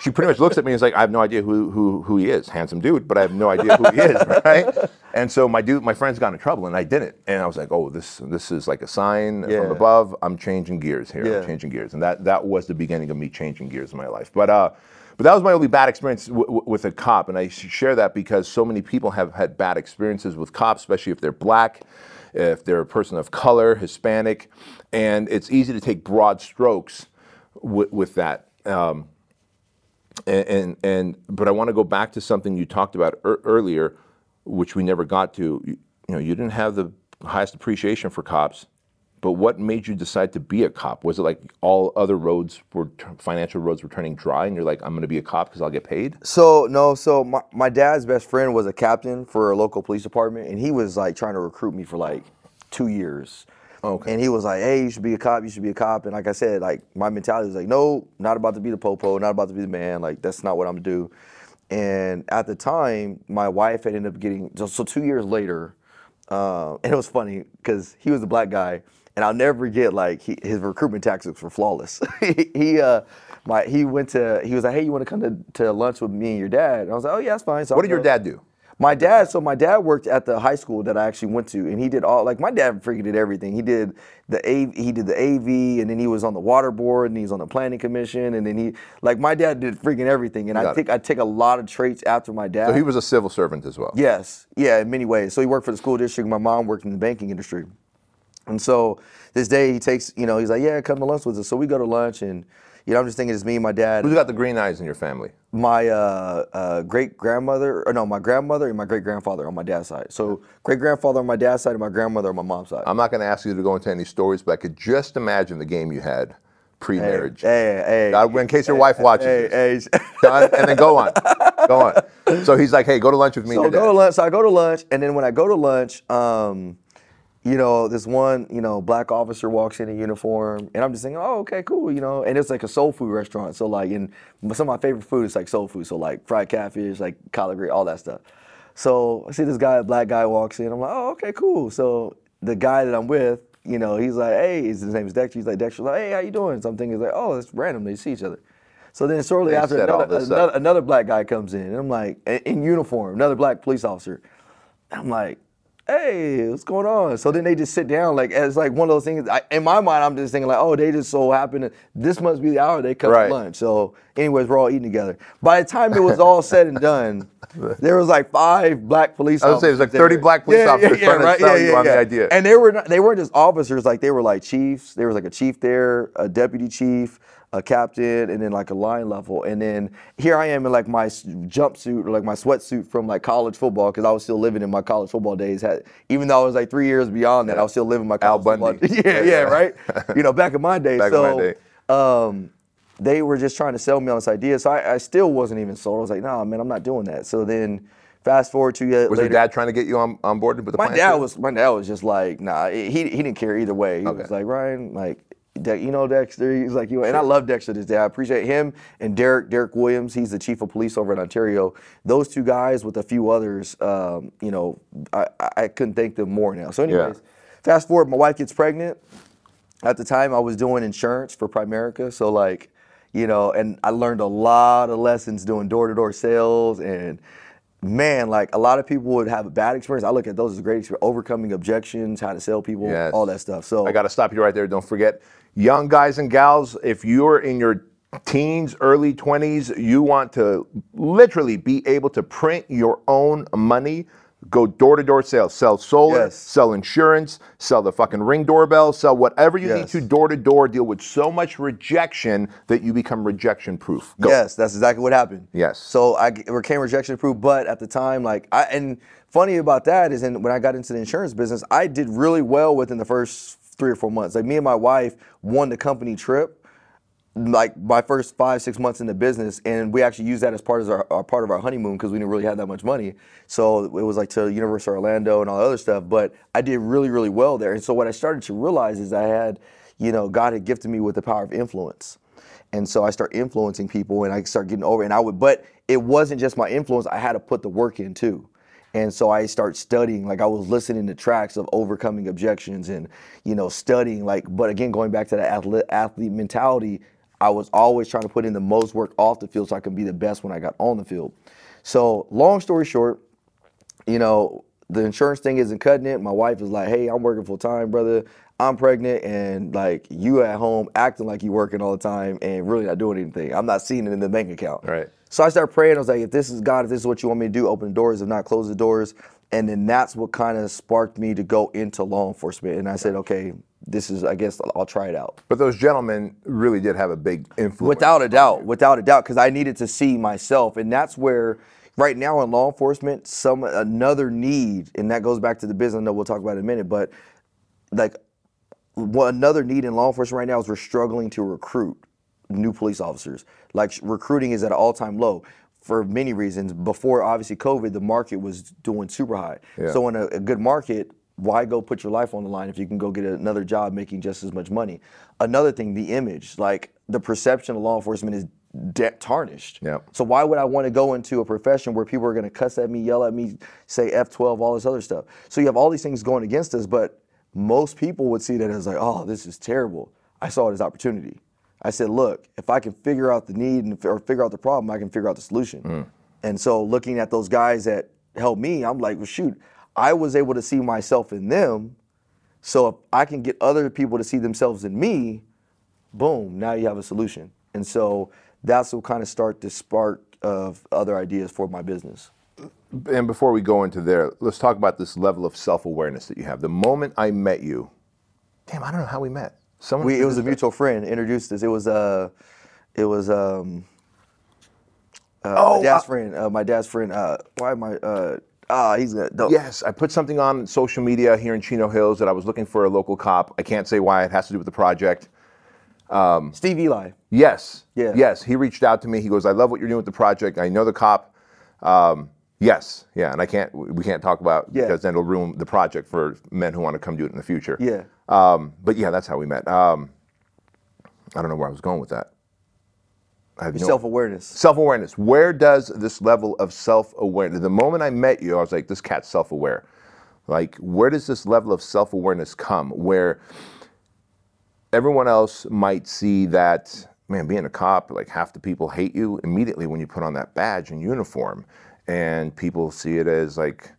she pretty much looks at me and is like, I have no idea who who who he is, handsome dude, but I have no idea who he is, *laughs* right? And so my dude, my friends got in trouble, and I didn't, and I was like, oh, this this is like a sign Yeah. from above. I'm changing gears here. Yeah. I'm changing gears, and that that was the beginning of me changing gears in my life. But uh. But that was my only bad experience w- w- with a cop, and I share that because so many people have had bad experiences with cops, especially if they're black, if they're a person of color, Hispanic, and it's easy to take broad strokes with, with that. Um, and, and and but I want to go back to something you talked about ear earlier, which we never got to. You, you know, you didn't have the highest appreciation for cops, but what made you decide to be a cop? Was it like all other roads were financial roads were turning dry, and you're like, I'm going to be a cop because I'll get paid? So no, so my, my dad's best friend was a captain for a local police department, and he was like trying to recruit me for like two years. Okay. And he was like, "Hey, you should be a cop. You should be a cop." And like I said, like my mentality was like, "No, not about to be the popo. Not about to be the man. Like that's not what I'm gonna do." And at the time, my wife had ended up getting so, two years later, uh, and it was funny because he was a black guy, and I'll never forget like he, his recruitment tactics were flawless. *laughs* he, uh, my he went to he was like, "Hey, you want to come to, to lunch with me and your dad?" And I was like, "Oh yeah, that's fine." So What I'll did your dad do? My dad, so my dad worked at the high school that I actually went to, and he did all like my dad freaking did everything. He did the A, he did the AV, and then he was on the water board, and he was on the planning commission, and then he like my dad did freaking everything. And I Got it. think I take a lot of traits after my dad. So he was a civil servant as well. Yes, yeah, in many ways. So he worked for the school district. My mom worked in the banking industry, and so this day he takes, you know, he's like, "Yeah, come to lunch with us." So we go to lunch, and you know, I'm just thinking it's me and my dad Who's got the green eyes in your family? my uh, uh, great grandmother, or no, my grandmother and my great grandfather on my dad's side. So great grandfather on my dad's side and my grandmother on my mom's side. I'm not going to ask you to go into any stories, but I could just imagine the game you had pre-marriage. Hey, hey, God, in case your wife watches hey, this. hey. Done, and then go on. Go on. So he's like, hey, go to lunch with me So go to lunch. So I go to lunch, and then when I go to lunch, um, you know, this one, you know, black officer walks in in uniform, and I'm just thinking, oh, okay, cool, you know, and it's like a soul food restaurant. So like, in some of my favorite food is like soul food. So like fried catfish, like collard green, all that stuff. So I see this guy, a black guy, walks in. I'm like, oh, okay, cool. So the guy that I'm with, you know, he's like, hey, his name is Dexter. He's like, Dexter's like, hey, how you doing? So I'm thinking, like, oh, it's random. They see each other. So then shortly They after, another, another, another black guy comes in, and I'm like, in uniform, another black police officer. I'm like, hey, what's going on? So then they just sit down, like it's like one of those things. I, in my mind, I'm just thinking like, oh, they just so happened. to this must be the hour they come Right. to lunch. So, anyways, we're all eating together. By the time it was all said and done, *laughs* there was like five black police. Officers. I would say, it was like 30 there. black police officers trying to sell you on the idea. And they were not, they weren't just officers, like they were like chiefs. There was like a chief there, a deputy chief, a captain, and then like a line level. And then here I am in like my jumpsuit or like my sweatsuit from like college football because I was still living in my college football days. Had, even though I was like three years beyond that, I was still living my Al college Bundy. *laughs* football. yeah, yeah, right. You know, back in my day. *laughs* Back so, my day. Um, they were just trying to sell me on this idea. So I, I still wasn't even sold. I was like, nah, man, I'm not doing that. So then. Fast forward to years Was later. your dad trying to get you on, on board with the My plan? dad too? was my dad was just like nah he he didn't care either way. He was like Ryan like De- you know Dexter. He's like you and I love Dexter to this day. I appreciate him and Derek Derek Williams. He's the chief of police over in Ontario. Those two guys with a few others. Um, you know I, I couldn't thank them more now. So anyways, fast forward. My wife gets pregnant. At the time, I was doing insurance for Primerica. So like you know, and I learned a lot of lessons doing door to door sales and man, like a lot of people would have a bad experience. I look at those as great experience, overcoming objections, how to sell people, Yes. all that stuff. So I got to stop you right there. Don't forget, young guys and gals, if you're in your teens, early 20s, you want to literally be able to print your own money, go door to door sales, sell solar, Yes. sell insurance, sell the fucking ring doorbell, sell whatever you need to door to door, deal with so much rejection that you become rejection proof. Go. Yes, that's exactly what happened. Yes. So I became rejection proof, but at the time, like I and funny about that is, in, when I got into the insurance business, I did really well within the first three or four months. Like me and my wife won the company trip, like my first five six months in the business, and we actually used that as part of our, our part of our honeymoon because we didn't really have that much money. So it was like to Universal Orlando and all the other stuff. But I did really really well there, and so what I started to realize is I had, you know, God had gifted me with the power of influence. And so I start influencing people and I start getting over and I would but it wasn't just my influence, I had to put the work in too. And so I start studying, like I was listening to tracks of overcoming objections and, you know, studying like, but again, going back to that athlete, athlete mentality, I was always trying to put in the most work off the field so I can be the best when I got on the field. So long story short, you know, the insurance thing isn't cutting it. My wife is like, hey, I'm working full time, brother. I'm pregnant, and like you at home acting like you working all the time and really not doing anything. I'm not seeing it in the bank account. Right. So I started praying. I was like, if this is God, if this is what you want me to do, open the doors. If not, close the doors. And then that's what kind of sparked me to go into law enforcement. And I said, okay, this is, I guess I'll, try it out. But those gentlemen really did have a big influence. Without a doubt, without a doubt, because I needed to see myself, and that's where, right now in law enforcement, some another need, and that goes back to the business. I know we'll talk about it in a minute, but like, what another need in law enforcement right now is we're struggling to recruit new police officers. Like recruiting is at an all-time low for many reasons. Before obviously COVID, the market was doing super high. Yeah. So in a, a good market, why go put your life on the line if you can go get another job making just as much money? Another thing, the image, like the perception of law enforcement is de- tarnished. Yep. So why would I want to go into a profession where people are going to cuss at me, yell at me, say F12, all this other stuff? So you have all these things going against us, but most people would see that as like, oh, this is terrible. I saw it as opportunity. I said, look, if I can figure out the need and or figure out the problem, I can figure out the solution. Mm. And so looking at those guys that helped me, I'm like, well, shoot, I was able to see myself in them. So if I can get other people to see themselves in me, boom, now you have a solution. And so that's what kind of start the spark of other ideas for my business. and before we go into there, let's talk about this level of self-awareness that you have. The moment I met you, damn, I don't know how we met. Someone We, it was a mutual friend introduced us. It was uh, it was um, uh, Oh, my dad's uh, friend. Uh, my dad's friend. Uh, why am I? Uh, ah, he's gonna. No. Yes, I put something on social media here in Chino Hills that I was looking for a local cop. I can't say why. It has to do with the project. Um, Steve Eli. Yes. Yeah. Yes. He reached out to me. He goes, "I love what you're doing with the project. I know the cop." Um, yes. Yeah. And I can't. We can't talk about Yeah. because then it'll ruin the project for men who want to come do it in the future. Yeah. Um, but yeah, that's how we met. Um, I don't know where I was going with that. I have no- Self awareness. Self awareness. Where does this level of self awareness? The moment I met you, I was like, this cat's self aware. Like, where does this level of self awareness come? Where everyone else might see that, man, being a cop, like half the people hate you immediately when you put on that badge and uniform. And people see it as like,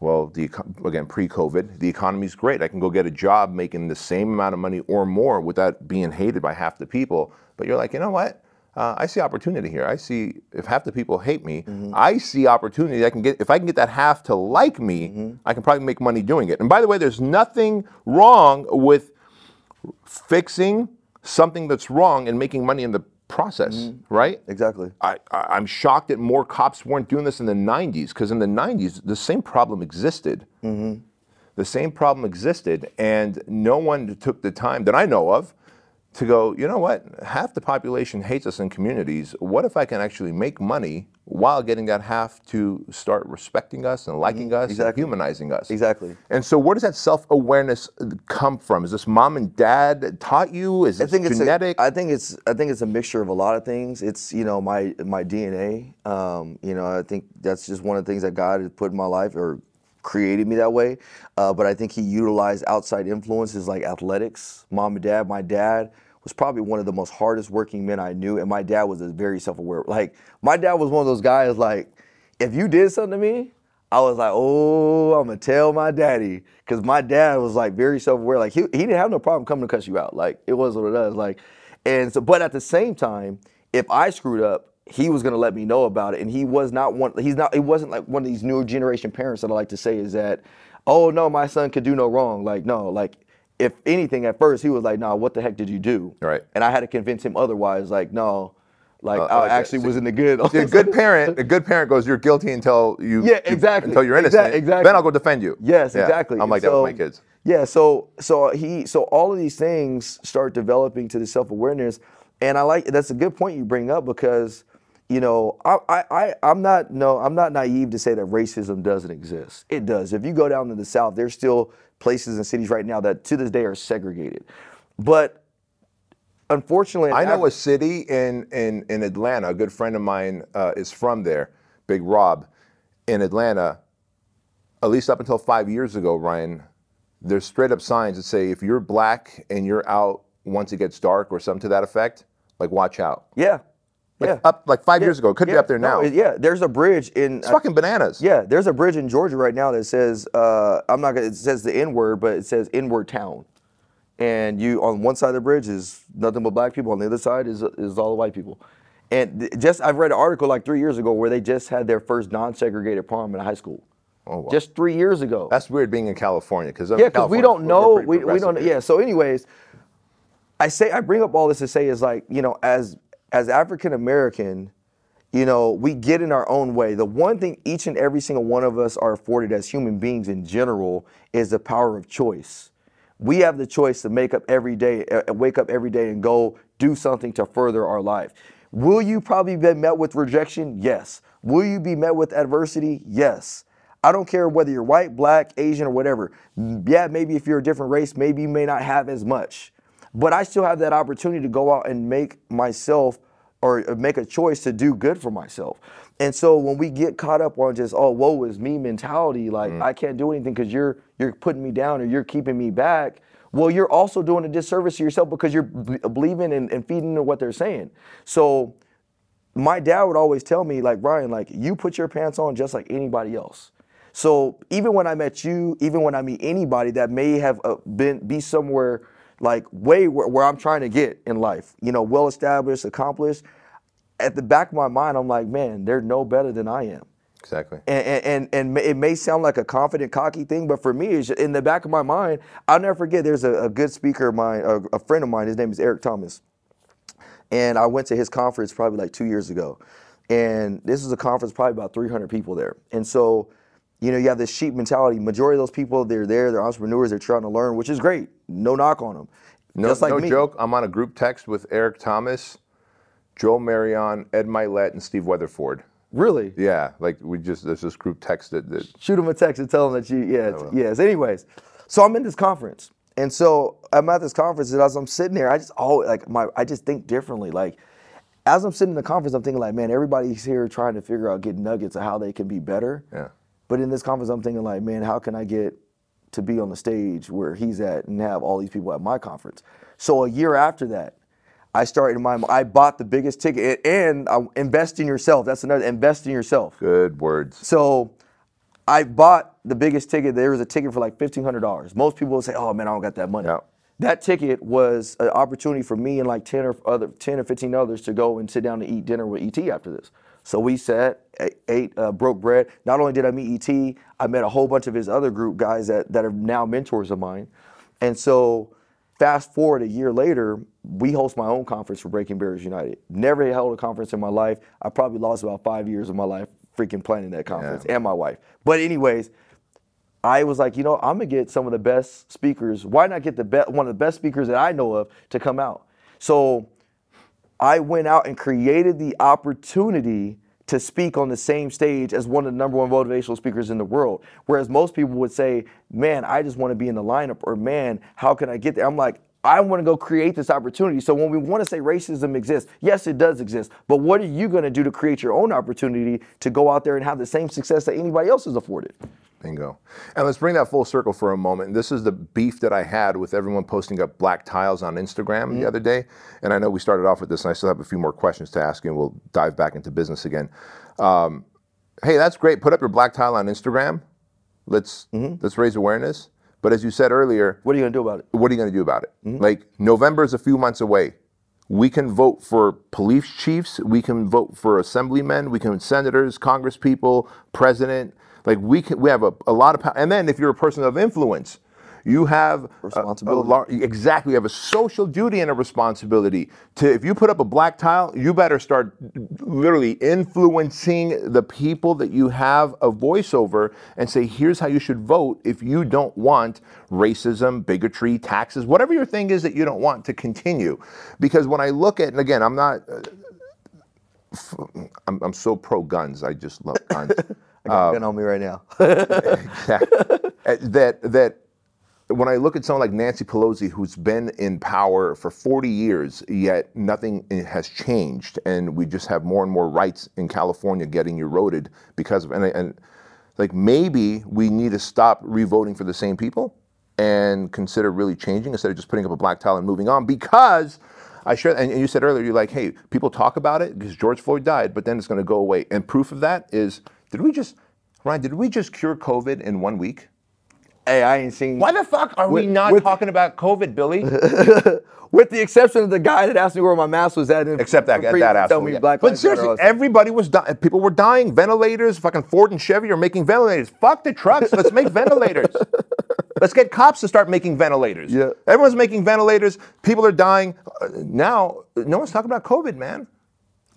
well, the again pre-COVID, the economy's great. I can go get a job making the same amount of money or more without being hated by half the people. But you're like, you know what? Uh, I see opportunity here. I see if half the people hate me, I see opportunity. I can get if I can get that half to like me, I can probably make money doing it. And by the way, there's nothing wrong with fixing something that's wrong and making money in the process, mm-hmm. right? Exactly. I, I, I'm shocked that more cops weren't doing this in the 90s because in the 90s, the same problem existed. Mm-hmm. The same problem existed, and no one took the time that I know of to go, you know what? Half the population hates us in communities. What if I can actually make money while getting that half to start respecting us and liking us Exactly. and humanizing us? Exactly. And so, where does that self awareness come from? Is this mom and dad taught you? Is I it think it's genetic? A, I think it's I think it's a mixture of a lot of things. It's you know my my DNA. Um, you know I think that's just one of the things that God has put in my life or created me that way. Uh, but I think He utilized outside influences like athletics. Mom and dad. My dad was probably one of the most hardest working men I knew, and my dad was a very self aware. Like my dad was one of those guys like if you did something to me. I was like, oh, I'm gonna tell my daddy, because my dad was like very self-aware. Like he, he didn't have no problem coming to cuss you out. Like it was what it was. Like, And so, but at the same time, if I screwed up, he was gonna let me know about it. And he was not one. He's not. it wasn't like one of these newer generation parents that I like to say is that, oh no, my son could do no wrong. Like no, like if anything, at first he was like, nah, what the heck did you do? Right. And I had to convince him otherwise. Like no, like Uh, I like, actually see- was in the good. See, a *laughs* good parent, a good parent goes, "You're guilty until you, Yeah, you- exactly. until you're innocent. exactly. Then I'll go defend you." Yes, Yeah, exactly. I'm like so, that with my kids. Yeah, so so he so all of these things start developing to the self awareness, and I like that's a good point you bring up because you know I, I I I'm not no I'm not naive to say that racism doesn't exist. It does. If you go down to the South, there's still places and cities right now that to this day are segregated, but unfortunately, I know Af- a city in in in Atlanta. A good friend of mine uh, is from there, Big Rob, in Atlanta. At least up until five years ago, Ryan, there's straight up signs that say if you're black and you're out once it gets dark or something to that effect, like watch out. yeah, yeah. Up like five years ago, it could be up there now. it- yeah, there's a bridge in. it's fucking bananas. Yeah, there's a bridge in Georgia right now that says uh, I'm not gonna. It says the N word, but it says N word town. And you on one side of the bridge is nothing but black people. On the other side is is all the white people. And th- just I've read an article like three years ago where they just had their first non-segregated prom in a high school. Oh, wow. Just three years ago. That's weird being in California because Yeah, because we don't know. We, we don't. Yeah. So, anyways, I say I bring up all this to say is like you know as as African American, you know we get in our own way. The one thing each and every single one of us are afforded as human beings in general is the power of choice. We have the choice to make up every day, uh, wake up every day, and go do something to further our life. Will you probably be met with rejection? Yes. Will you be met with adversity? Yes. I don't care whether you're white, black, Asian, or whatever. Yeah, maybe if you're a different race, maybe you may not have as much. But I still have that opportunity to go out and make myself or make a choice to do good for myself. And so when we get caught up on just oh woe is me mentality, like I can't do anything because you're you're putting me down or you're keeping me back. Well, you're also doing a disservice to yourself because you're b- believing and, and feeding into what they're saying. So my dad would always tell me, like, Ryan, like, you put your pants on just like anybody else. So even when I met you, even when I meet anybody that may have uh, been be somewhere like way where, where I'm trying to get in life, you know, well established, accomplished, at the back of my mind, I'm like, man, they're no better than I am. Exactly. And, and, and, and it may sound like a confident, cocky thing, but for me, it's in the back of my mind, I'll never forget. There's a, a good speaker of mine, a, a friend of mine. His name is Eric Thomas, and I went to his conference probably like two years ago. And this is a conference, probably about 300 people there. And so, you know, you have this sheep mentality. Majority of those people, they're there, they're entrepreneurs, they're trying to learn, which is great. No knock on them. No, Just like no me. joke. I'm on a group text with Eric Thomas, Joel Marion, Ed Mylett, and Steve Weatherford. Really? Yeah, like we just there's this group text that, that shoot him a text and tell him that you, yeah, oh, it's- yes. Anyways, so I'm in this conference, and so I'm at this conference, and as I'm sitting there, I just always like my, I just think differently. Like, as I'm sitting in the conference, I'm thinking like, man, everybody's here trying to figure out, get nuggets of how they can be better. Yeah. But in this conference, I'm thinking like, man, how can I get to be on the stage where he's at and have all these people at my conference? So a year after that, I started in my, I bought the biggest ticket, and I invest in yourself. That's another invest in yourself. good words. So I bought the biggest ticket. There was a ticket for like fifteen hundred dollars. Most people would say, "Oh man, I don't got that money." Yeah. That ticket was an opportunity for me and like ten or other ten or fifteen others to go and sit down and eat dinner with ET after this. So we sat, ate, uh, broke bread. Not only did I meet ET, I met a whole bunch of his other group guys that that are now mentors of mine. And so, fast forward a year later, we host my own conference for Breaking Barriers United. Never held a conference in my life. I probably lost about five years of my life freaking planning that conference and my wife. But anyways, I was like, you know, I'm gonna get some of the best speakers. Why not get the best one of the best speakers that I know of to come out? So I went out and created the opportunity to speak on the same stage as one of the number one motivational speakers in the world. Whereas most people would say, man, I just want to be in the lineup, or man, how can I get there? I'm like, I want to go create this opportunity. So when we want to say racism exists, yes, it does exist. But what are you going to do to create your own opportunity to go out there and have the same success that anybody else is afforded? Bingo. And let's bring that full circle for a moment. This is the beef that I had with everyone posting up black tiles on Instagram Mm-hmm. the other day. And I know we started off with this, and I still have a few more questions to ask and we'll dive back into business again. Um, hey, that's great. Put up your black tile on Instagram. Let's Mm-hmm. let's raise awareness. But as you said earlier, What are you going to do about it? what are you going to do about it? Mm-hmm. Like November is a few months away. we can vote for police chiefs, we can vote for assemblymen, we can senators, congresspeople, president. Like we can, we have a, a lot of power. And then if you're a person of influence, you have a- a lar- exactly. You have a social duty and a responsibility to. If you put up a black tile, you better start literally influencing the people that you have a voice over, and say, "Here's how you should vote if you don't want racism, bigotry, taxes, whatever your thing is that you don't want to continue." Because when I look at, and again, I'm not. uh, I'm, I'm so pro guns. I just love guns. *laughs* I got a gun um, on me right now. *laughs* exactly. that that when I look at someone like Nancy Pelosi, who's been in power for 40 years, yet nothing eh, has changed, and we just have more and more rights in California getting eroded because of and, and like maybe we need to stop revoting for the same people and consider really changing instead of just putting up a black tile and moving on because. I share, and you said earlier, you're like, hey, people talk about it because George Floyd died, but then it's going to go away. And proof of that is, did we just, Ryan, did we just cure COVID in one week? hey, I ain't seen. Why the fuck are we not with- talking about COVID, Billy? *laughs* With the exception of the guy that asked me where my mask was at. Except that, that to asshole. Tell me yeah. Black but seriously, everybody was dying. People were dying. Ventilators, fucking Ford and Chevy are making ventilators. Fuck the trucks. Let's make ventilators. *laughs* Let's get cops to start making ventilators. Yeah. Everyone's making ventilators. People are dying. Uh, now, no one's talking about COVID, man.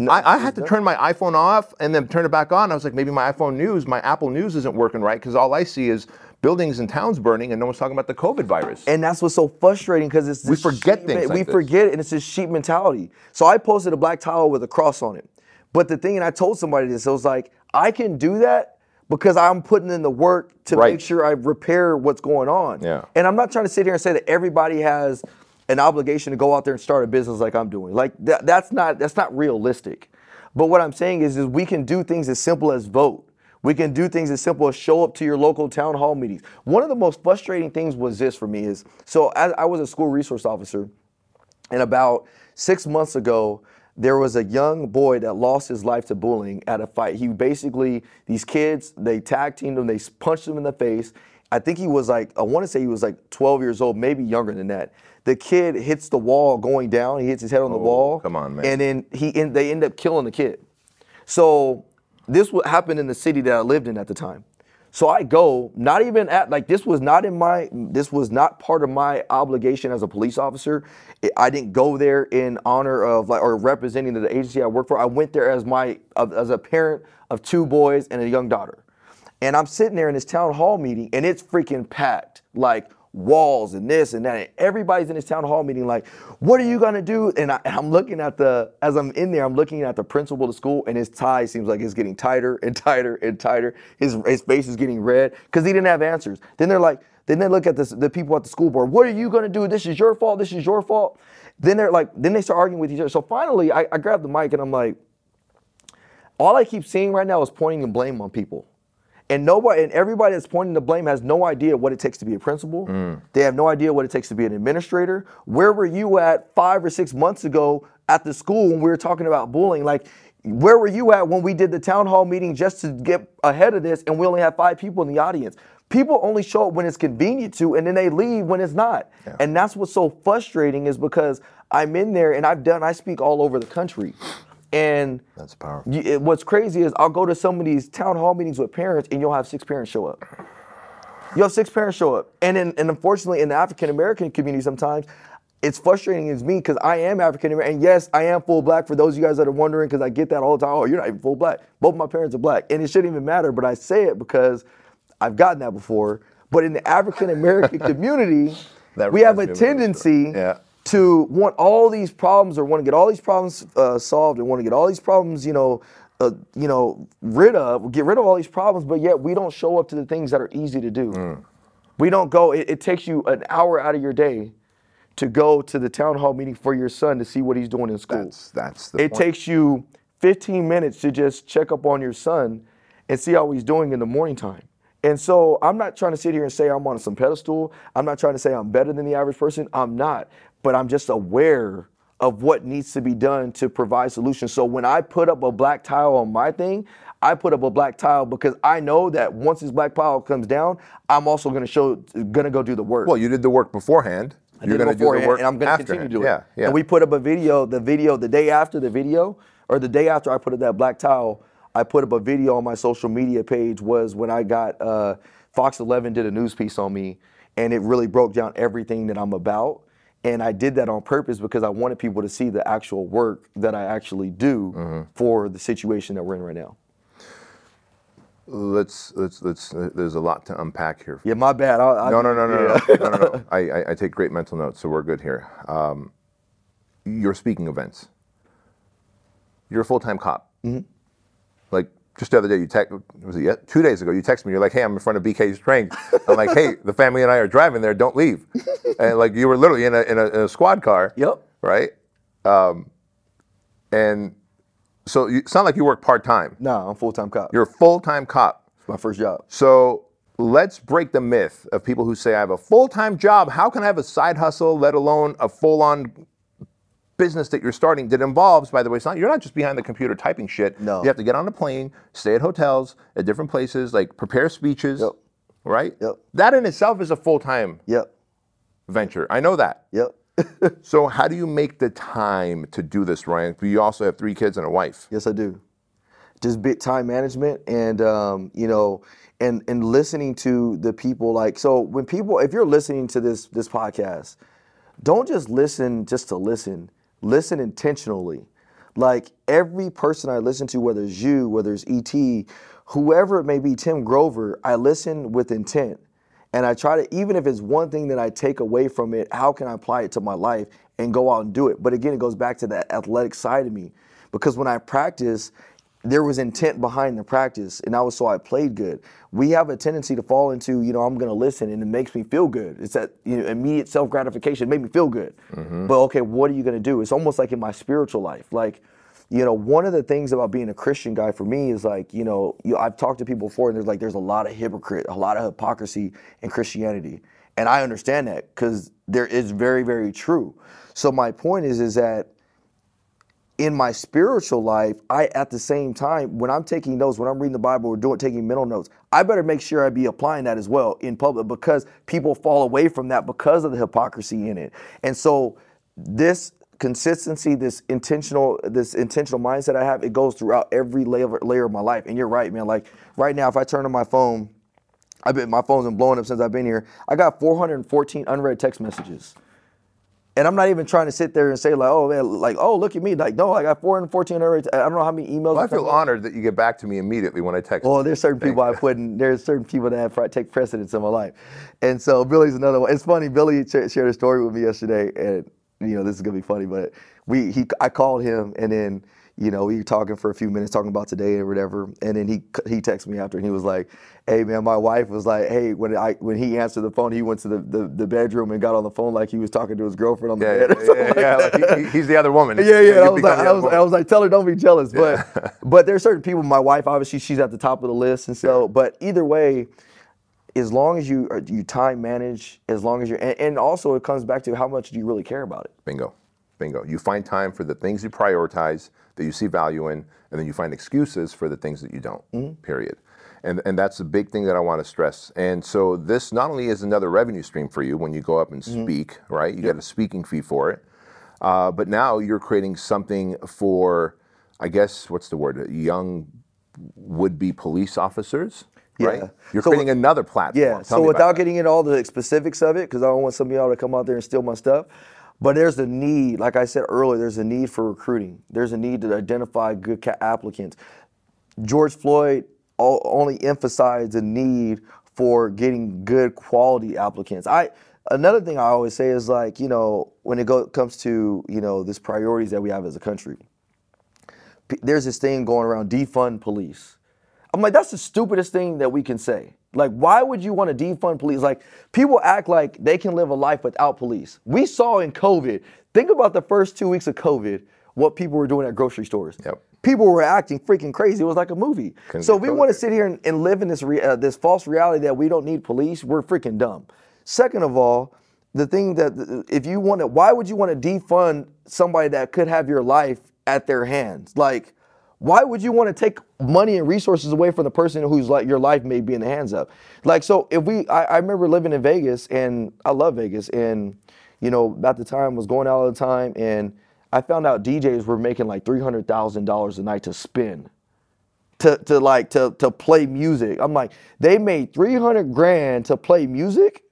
I, I had to turn my iPhone off and then turn it back on. I was like, maybe my iPhone News, my Apple News isn't working right because all I see is buildings and towns burning and no one's talking about the COVID virus. And that's what's so frustrating because it's We forget sheep things like we this. forget it, and it's this sheep mentality. So I posted a black towel with a cross on it. But the thing, and I told somebody this, I was like, I can do that because I'm putting in the work to Right. make sure I repair what's going on. Yeah. And I'm not trying to sit here and say that everybody has an obligation to go out there and start a business like I'm doing. Like that, that's not that's not realistic. But what I'm saying is, is we can do things as simple as vote. We can do things as simple as show up to your local town hall meetings. One of the most frustrating things was this for me is so as I was a school resource officer, and about six months ago, there was a young boy that lost his life to bullying at a fight. He basically, these kids, they tag teamed him, they punched him in the face. I think he was like, I want to say he was like 12 years old, maybe younger than that. The kid hits the wall going down. He hits his head on the oh, wall. Oh, come on, man. And then he, en- they end up killing the kid. So this what happened in the city that I lived in at the time. So I go, not even at like this was not in my this was not part of my obligation as a police officer. I didn't go there in honor of like or representing the agency I work for. I went there as my as a parent of two boys and a young daughter. And I'm sitting there in this town hall meeting and it's freaking packed. Like walls and this and that. And everybody's in this town hall meeting like, what are you gonna do? And, I, and I'm looking at the, as I'm in there, I'm looking at the principal of the school and his tie seems like it's getting tighter and tighter and tighter. His, his face is getting red because he didn't have answers. Then they're like, then they look at this, the people at the school board, what are you gonna do? This is your fault, this is your fault. Then they're like, then they start arguing with each other. So finally, I, I grab the mic and I'm like, all I keep seeing right now is pointing the blame on people. And nobody and everybody that's pointing the blame has no idea what it takes to be a principal. Mm. They have no idea what it takes to be an administrator. Where were you at five or six months ago at the school when we were talking about bullying? Like, where were you at when we did the town hall meeting just to get ahead of this and we only have five people in the audience? People only show up when it's convenient to, and then they leave when it's not. And that's what's so frustrating is because I'm in there and I've done, I speak all over the country. And That's powerful. you- it- what's crazy is I'll go to some of these town hall meetings with parents, and you'll have six parents show up. You'll have six parents show up, and in, and unfortunately, in the African American community, sometimes it's frustrating as me because I am African American, and yes, I am full black. For those of you guys that are wondering, because I get that all the time. Oh, you're not even full black. Both my parents are black, and it shouldn't even matter. But I say it because I've gotten that before. But in the African American *laughs* community, we have a reminds me of another story. tendency Yeah. To want all these problems or want to get all these problems uh, solved and want to get all these problems, you know, uh, you know, rid of, get rid of all these problems, but yet we don't show up to the things that are easy to do. Mm. We don't go. It, it takes you an hour out of your day to go to the town hall meeting for your son to see what he's doing in school. That's that's the it point. takes you 15 minutes to just check up on your son and see how he's doing in the morning time. And so I'm not trying to sit here and say I'm on some pedestal. I'm not trying to say I'm better than the average person. I'm not. But I'm just aware of what needs to be done to provide solutions. So when I put up a black tile on my thing, I put up a black tile because I know that once this black tile comes down, I'm also gonna show gonna go do the work. Well, you did the work beforehand. I You're gonna do the work and I'm going to continue to do it. Yeah, yeah. And we put up a video. The video, the day after the video, or the day after I put up that black tile. I put up a video on my social media page. Was when I got uh, Fox 11 did a news piece on me, and it really broke down everything that I'm about. And I did that on purpose because I wanted people to see the actual work that I actually do Mm-hmm. for the situation that we're in right now. Let's let's let's. Uh, there's a lot to unpack here. Yeah, my bad. I, I, No, no, no, no, yeah. no, no, no, no. *laughs* I, I, I take great mental notes, so we're good here. Um, your speaking events. You're a full-time cop. Mm-hmm. Just the other day, you text was it yet? two days ago? You text me. You're like, "Hey, I'm in front of BK train." I'm like, "Hey, the family and I are driving there. Don't leave." *laughs* And like you were literally in a in a, in a squad car. Yep. Right. Um, and so you sound like you work part time. Nah, I'm full time cop. You're a full-time cop. It's my first job. So let's break the myth of people who say, I have a full time job. How can I have a side hustle, let alone a full on business that you're starting that involves, by the way, it's not, you're not just behind the computer typing shit. No. You have to get on a plane, stay at hotels, at different places, like prepare speeches, Yep. right? Yep. That in itself is a full time Yep. venture. I know that. Yep. *laughs* So, how do you make the time to do this, Ryan? You also have three kids and a wife. Yes, I do. Just bit time management and um, you know, and and listening to the people like so when people if you're listening to this this podcast, don't just listen just to listen. Listen intentionally. Like every person I listen to, whether it's you, whether it's ET, whoever it may be, Tim Grover, I listen with intent. And I try to, even if it's one thing that I take away from it, how can I apply it to my life and go out and do it? But again, it goes back to that athletic side of me. Because when I practice, there was intent behind the practice, and that was so I played good. We have a tendency to fall into, you know, I'm gonna listen and it makes me feel good. It's that you know, immediate self gratification, made me feel good. Mm-hmm. But okay, what are you gonna do? It's almost like in my spiritual life. Like, you know, one of the things about being a Christian guy for me is like, you know, you, I've talked to people before, and there's like, there's a lot of hypocrite, a lot of hypocrisy in Christianity, and I understand that because there is very, very true. So my point is, is that in my spiritual life, I at the same time, when I'm taking notes, when I'm reading the Bible or doing taking mental notes, I better make sure I be applying that as well in public because people fall away from that because of the hypocrisy in it. And so this consistency, this intentional, this intentional mindset I have, it goes throughout every layer, layer of my life. And you're right, man. Like right now, if I turn on my phone, I've been my phone's been blowing up since I've been here. I got 414 unread text messages. And I'm not even trying to sit there and say like, oh man, like, oh look at me, like, no, I got 414 unread. I don't know how many emails. Well, I feel honored that you get back to me immediately when I text. Well, there's certain people I put in. There's certain people that have, take precedence in my life, and so Billy's another one. It's funny. Billy sh- shared a story with me yesterday, and you know this is gonna be funny, but we he I called him, and then you know we were talking for a few minutes, talking about today or whatever, and then he he texted me after, and he was like, "Hey man, my wife was like, hey when I when he answered the phone, he went to the, the, the bedroom and got on the phone like he was talking to his girlfriend on the yeah, bed." yeah, yeah, like yeah, like he- he- he's the other woman. Yeah, yeah. You I was like, I was. I was like, tell her don't be jealous. But *laughs* but there are certain people. My wife, obviously, she's at the top of the list, and so. But either way, as long as you uh, you time manage, as long as you're, and, and also it comes back to how much do you really care about it. Bingo. Bingo. You find time for the things you prioritize that you see value in, and then you find excuses for the things that you don't. Mm-hmm. Period. And, and that's the big thing that I want to stress. And so this not only is another revenue stream for you when you go up and Mm-hmm. speak, right? You get a speaking fee for it. Uh, but now you're creating something for, I guess, what's the word? Young would-be police officers, right? You're So- creating another platform. Yeah. Tell so without getting into all the specifics of it, because I don't want some of y'all to come out there and steal my stuff. But there's a need, like I said earlier, there's a need for recruiting. There's a need to identify good ca- applicants. George Floyd only emphasized the need for getting good quality applicants. I another thing I always say is like you know when it go, comes to you know this priorities that we have as a country. p- There's this thing going around defund police. I'm like that's the stupidest thing that we can say. Like why would you want to defund police? Like people act like they can live a life without police. We saw in COVID. Think about the first two weeks of COVID. What people were doing at grocery stores Yep. people were acting freaking crazy. It was like a movie. Couldn't so we COVID. want to sit here and, and live in this re, uh, this false reality that we don't need police. We're freaking dumb. Second of all, the thing that if you want to, why would you want to defund somebody that could have your life at their hands? Like, why would you want to take money and resources away from the person whose like your life may be in the hands of? Like, so if we, I, I remember living in Vegas, and I love Vegas, and you know, at the time was going out all the time, and I found out DJs were making like three hundred thousand dollars a night to spin to, to like to to play music. I'm like, they made 300 grand to play music.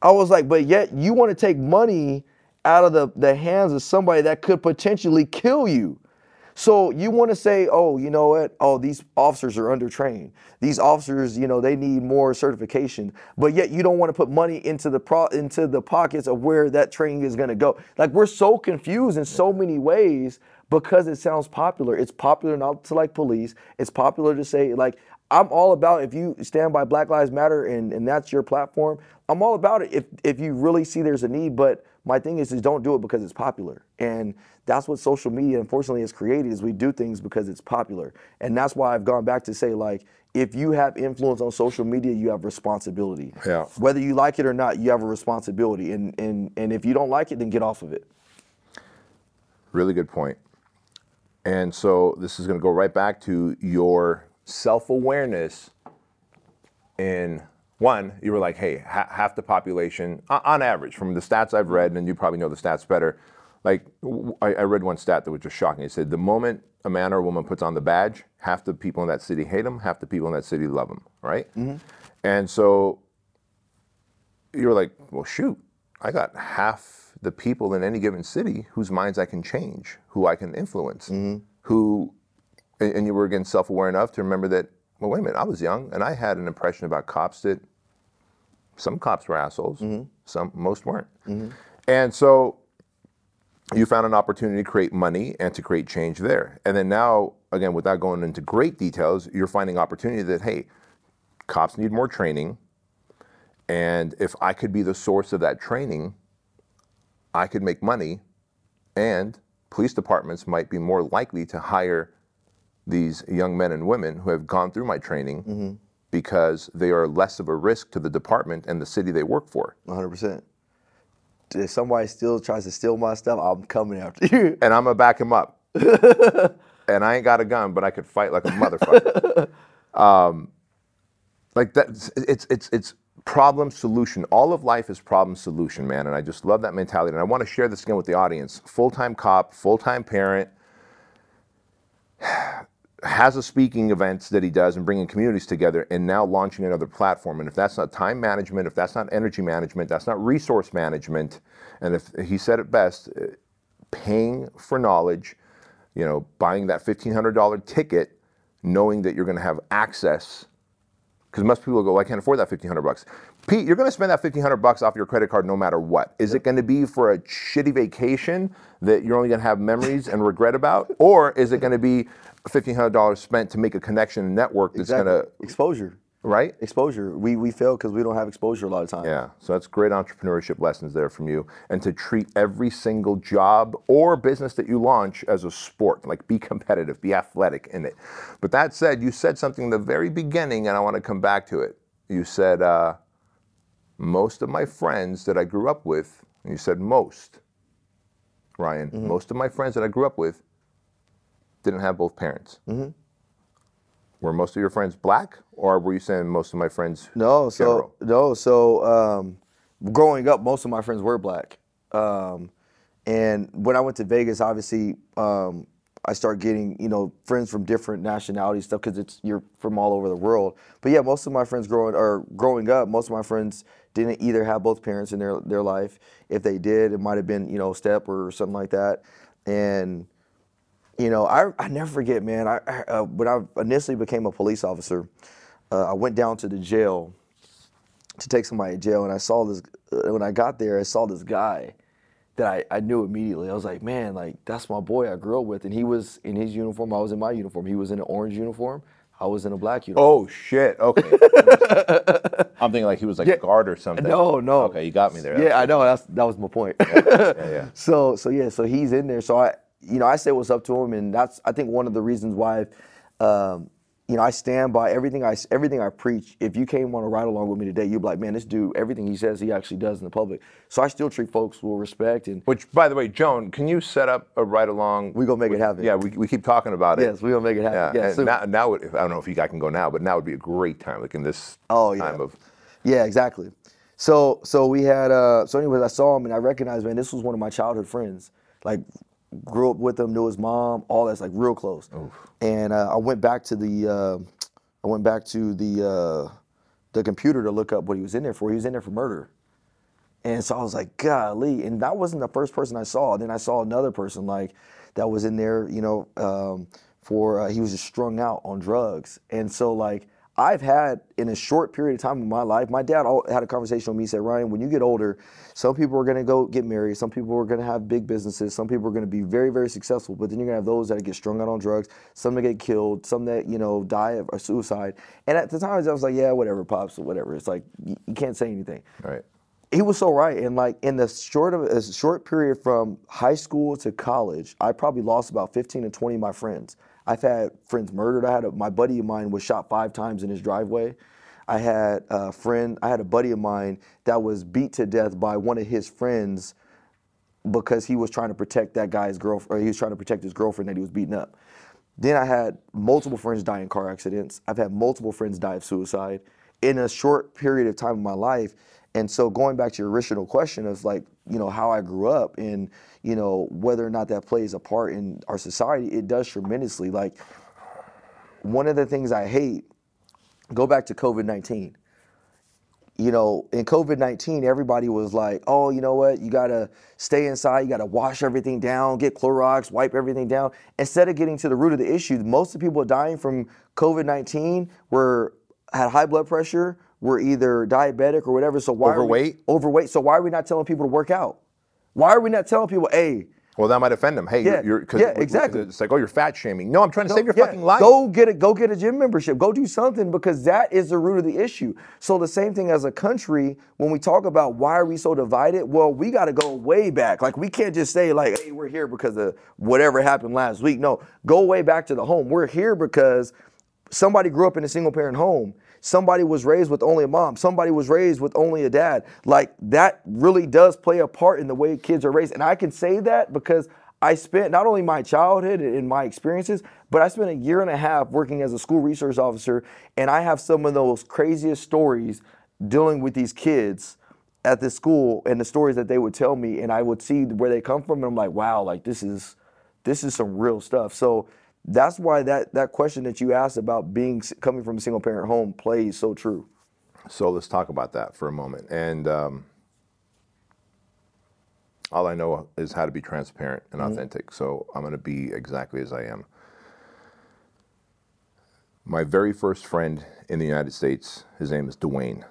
I was like, but yet you want to take money out of the, the hands of somebody that could potentially kill you. So you want to say, oh, you know what? Oh, these officers are undertrained. These officers, you know, they need more certification. But yet you don't want to put money into the pro into the pockets of where that training is going to go. Like we're so confused in so many ways because it sounds popular. It's popular not to like police. It's popular to say like I'm all about if you stand by Black Lives Matter and, and that's your platform, I'm all about it if if you really see there's a need. But my thing is is don't do it because it's popular. And that's what social media unfortunately has created is we do things because it's popular. And that's why I've gone back to say like if you have influence on social media, you have responsibility. Yeah. Whether you like it or not, you have a responsibility. And and and if you don't like it, then get off of it. Really good point. And so this is going to go right back to your self awareness. In one, you were like, hey, ha- half the population, on average, from the stats I've read, and you probably know the stats better. Like, w- I, I read one stat that was just shocking. It said the moment a man or a woman puts on the badge, half the people in that city hate him, half the people in that city love him, right? Mm-hmm. And so you're like, well, shoot, I got half the people in any given city whose minds I can change, who I can influence, mm-hmm. who, and and you were again self aware enough to remember that, well, wait a minute, I was young and I had an impression about cops that some cops were assholes, mm-hmm. some, most weren't. Mm-hmm. And so you found an opportunity to create money and to create change there. And then now, again, without going into great details, you're finding opportunity that, hey, cops need more training. And if I could be the source of that training, I could make money, and police departments might be more likely to hire these young men and women who have gone through my training because they are less of a risk to the department and the city they work for. 100%. If somebody still tries to steal my stuff, I'm coming after you. *laughs* And I'm gonna back him up. *laughs* and I ain't got a gun, but I could fight like a motherfucker. *laughs* um, like that, it's it's it's problem solution. All of life is problem solution, man. And I just love that mentality. And I want to share this again with the audience. Full time cop, full time parent, has a speaking events that he does and bringing communities together and now launching another platform and if that's not time management if that's not energy management that's not resource management and if he said it best paying for knowledge you know buying that $1500 ticket knowing that you're going to have access because most people go, I can't afford that fifteen hundred bucks. Pete, you're going to spend that fifteen hundred bucks off your credit card no matter what. Is it going to be for a shitty vacation that you're only going to have memories and regret about, or is it going to be fifteen hundred dollars spent to make a connection and network that's Exactly. going to exposure. right? Exposure. We we fail because we don't have exposure a lot of times. Yeah, so that's great entrepreneurship lessons there from you. And to treat every single job or business that you launch as a sport, like be competitive, be athletic in it. But that said, you said something in the very beginning, and I want to come back to it. You said, uh, most of my friends that I grew up with, and you said most, Ryan, most of my friends that I grew up with didn't have both parents. Were most of your friends black, or were you saying most of my friends No, so general? no, so um, growing up, most of my friends were black, um, and when I went to Vegas, obviously, um, I started getting you know friends from different nationalities stuff because it's you're from all over the world. But yeah, most of my friends growing or growing up, most of my friends didn't either have both parents in their their life. If they did, it might have been you know step or something like that, and you know, I, I never forget, man. I, I uh, when I initially became a police officer, uh, I went down to the jail to take somebody to jail, and I saw this. Uh, when I got there, I saw this guy that I, I knew immediately. I was like, man, like that's my boy I grew up with, and he was in his uniform. I was in my uniform. He was in an orange uniform. I was in a black uniform. Oh shit! Okay. *laughs* I'm thinking like he was like a guard or something. No, no. Okay, you got me there. Yeah, I know. That's that was my point. yeah, yeah. *laughs* So so yeah, so he's in there. So I you know I say what's up to him, and that's I think one of the reasons why, um, you know I stand by everything I everything I preach. If you came on a ride along with me today, you'd be like, man, this dude, everything he says, he actually does in the public. So I still treat folks with respect, and Which, by the way, Joan, can you set up a ride along? we gonna make it happen. Yeah, we, we keep talking about it. yes, we gonna make it happen. Yeah, and now, now I don't know if you guys can go now, but now would be a great time, like in this Oh, yeah. time of. Yeah, exactly. So so we had uh so anyways I saw him and I recognized man this was one of my childhood friends like grew up with him knew his mom all that's like real close. And uh, I went back to the uh, I went back to the uh, the computer to look up what he was in there for. He was in there for murder. And so I was like golly. And that wasn't the first person I saw. Then I saw another person like that was in there you know um, for uh, he was just strung out on drugs. And so like I've had in a short period of time in my life, my dad had a conversation with me. He said, Ryan, when you get older, some people are going to go get married. Some people are going to have big businesses. Some people are going to be very, very successful. But then you're going to have those that get strung out on drugs, some that get killed, some that, you know, die of or suicide. And at the time, I was like, yeah, whatever, pops, or whatever. It's like, you, you can't say anything Right. he was so right and like in the short of a short period from high school to college i probably lost about 15 to 20 of my friends i've had friends murdered i had a, my buddy of mine was shot five times in his driveway i had a friend i had a buddy of mine that was beat to death by one of his friends because he was trying to protect that guy's girlfriend he was trying to protect his girlfriend that he was beating up then I had multiple friends die in car accidents. I've had multiple friends die of suicide in a short period of time in my life. And so going back to your original question of like, you know, how I grew up and, you know, whether or not that plays a part in our society, it does tremendously. Like one of the things I hate, go back to COVID 19 you know, in COVID 19, everybody was like, oh, you know what? You got to stay inside. You got to wash everything down, get Clorox, wipe everything down. Instead of getting to the root of the issue, most of the people dying from COVID 19 were had high blood pressure, were either diabetic or whatever. So why Are Overweight? we, overweight. So why are we not telling people to work out? Why are we not telling people, hey, Well, that might offend them. Hey, Yeah, you're, cause yeah, exactly. It's like, oh, you're fat shaming. No, I'm trying to save your yeah, fucking life. Go get it. Go get a gym membership. Go do something because that is the root of the issue. So the same thing as a country, when we talk about why are we so divided, well, we got to go way back. Like we can't just say like, hey, we're here because of whatever happened last week. No, go way back to the home. We're here because somebody grew up in a single parent home. Somebody was raised with only a mom. Somebody was raised with only a dad. Like that really does play a part in the way kids are raised. And I can say that because I spent not only my childhood and my experiences, but I spent a year and a half working as a school resource officer, and I have some of those craziest stories dealing with these kids at this school and the stories that they would tell me, and I would see where they come from, and I'm like, wow, like this is this is some real stuff. So that's why that that question that you asked about being coming from a single parent home plays so true. So let's talk about that for a moment. And um, all I know is how to be transparent and authentic. So I'm going to be exactly as I am. My very first friend in the United States, his name is Dwayne.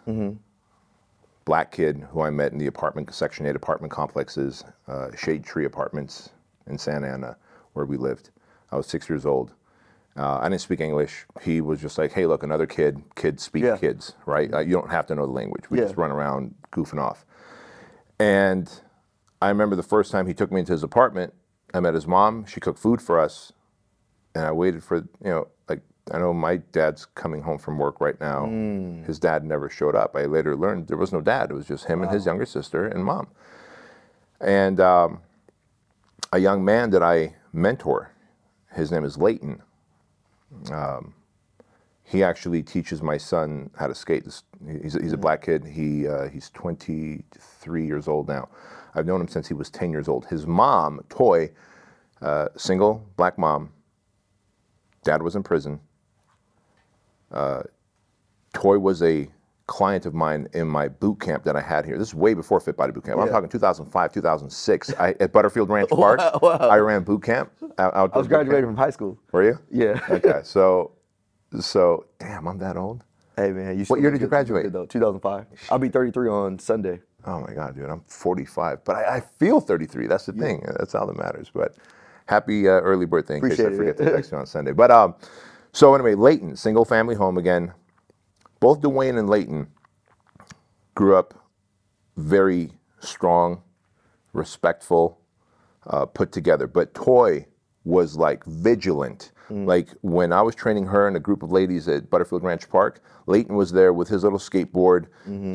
Black kid who I met in the apartment, Section 8 apartment complexes, uh, Shade Tree Apartments in Santa Ana, where we lived. I was six years old. Uh, I didn't speak English. He was just like, "Hey, look, another kid. Kids speak Yeah. kids, right? Uh, you don't have to know the language. We Yeah. just run around goofing off." And I remember the first time he took me into his apartment. I met his mom. She cooked food for us, and I waited for you know, like I know my dad's coming home from work right now. His dad never showed up. I later learned there was no dad. It was just him and his younger sister and mom. And um, a young man that I mentor, his name is Leighton. Um, he actually teaches my son how to skate. He's a, a black kid. He uh, he's 23 years old now. I've known him since he was 10 years old. His mom, Toy, uh, single black mom. Dad was in prison. Uh, Toy was a client of mine in my boot camp that I had here. This is way before Fit Body Boot Camp. I'm talking 2005, 2006. I, at Butterfield Ranch *laughs* Park, I ran boot camp. Out, I was graduating from high school. Were you? Yeah. *laughs* Okay, so, so damn, I'm that old. Hey man, you What year did you graduate? good, Though 2005. I'll be 33 on Sunday. Oh my God, dude, I'm 45, but I, I feel 33. That's the thing. That's all that matters. But happy uh, early birthday in case I Appreciate it, forget yeah. to text *laughs* you on Sunday. But um, so anyway, Leighton, single family home again. Both Dwayne and Leighton grew up very strong, respectful, uh, put together. But Toy was like vigilant. Like when I was training her and a group of ladies at Butterfield Ranch Park, Leighton was there with his little skateboard,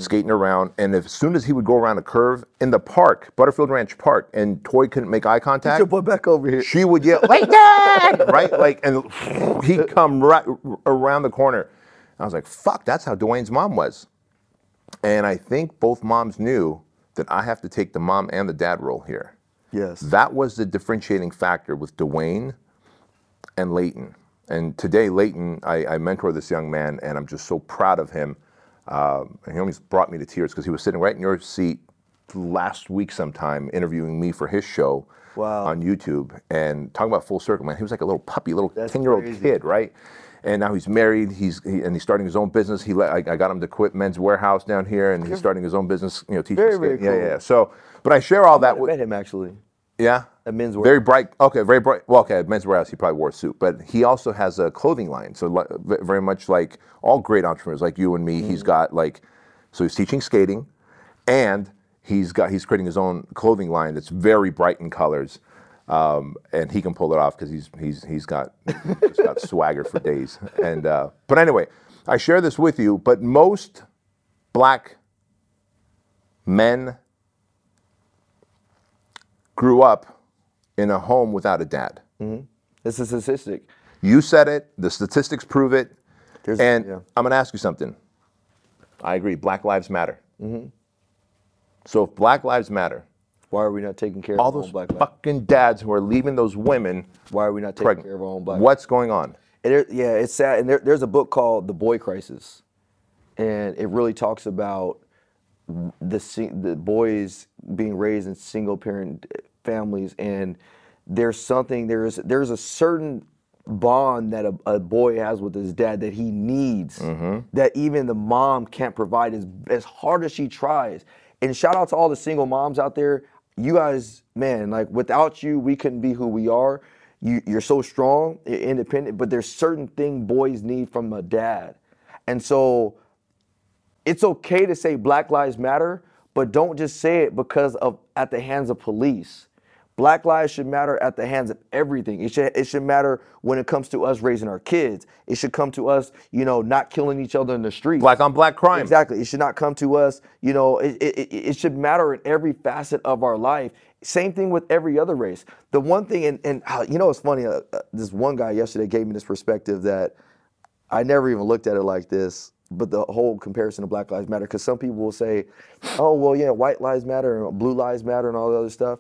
skating around. And as soon as he would go around a curve in the park, Butterfield Ranch Park, and Toy couldn't make eye contact, Your boy back over here. she would yell, *laughs* Leighton! *laughs* right? Like, and *laughs* he'd come right around the corner. I was like, fuck, that's how Dwayne's mom was. And I think both moms knew that I have to take the mom and the dad role here. Yes. That was the differentiating factor with Dwayne and Leighton. And today, Leighton, I, I mentor this young man, and I'm just so proud of him. And he almost brought me to tears because he was sitting right in your seat last week sometime interviewing me for his show Wow. on YouTube and talking about full circle, man. He was like a little puppy, little 10 year old kid, right? And now he's married. He's he, and he's starting his own business. He let, I, I got him to quit Men's Wearhouse down here, and he's starting his own business. You know, teaching. Very, very Yeah, cool. yeah, yeah. So, but I share all that I with met him actually. yeah. At Men's Wearhouse. Very bright. Okay, very bright. Well, okay, at Men's Wearhouse, he probably wore a suit, but he also has a clothing line. So li- very much like all great entrepreneurs, like you and me, Mm-hmm. he's got like, so he's teaching skating, and he's got he's creating his own clothing line that's very bright in colors, um, and he can pull it off because he's he's he's got he's got *laughs* swagger for days. And uh, but anyway, I share this with you. But most black men grew up in a home without a dad. It's a statistic. You said it, the statistics prove it. There's- and yeah. I'm going to ask you something. I agree, Black Lives Matter. So if Black Lives Matter, Why are we not taking care all of our those own black lives? fucking dads who are leaving those women Why are we not taking pregnant, care of our own black what's going on? And there, yeah, it's sad. And there, there's a book called The Boy Crisis, and it really talks about the the boys being raised in single parent families, and there's something there's there's a certain bond that a, a boy has with his dad that he needs mm-hmm. that even the mom can't provide as as hard as she tries. And shout out to all the single moms out there. You guys, man, like without you, we couldn't be who we are you, you're so strong, independent, but there's certain thing boys need from a dad. And so it's okay to say Black Lives Matter, but don't just say it because of at the hands of police. Black lives should matter at the hands of everything. It should it should matter when it comes to us raising our kids. It should come to us, you know, not killing each other in the street. Black on black crime. Exactly. It should not come to us. You know, it, it, it- should matter in every facet of our life. Same thing with every other race. The one thing, and, and uh, you know, it's funny. Uh, uh, this one guy yesterday gave me this perspective that I never even looked at it like this. But the whole comparison of Black Lives Matter, because some people will say, "Oh, well, yeah, white lives matter and blue lives matter and all the other stuff."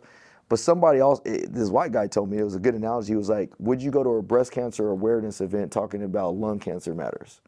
But somebody else, eh, this white guy told me it was a good analogy. He was like, "Would you go to a breast cancer awareness event talking about lung cancer matters?"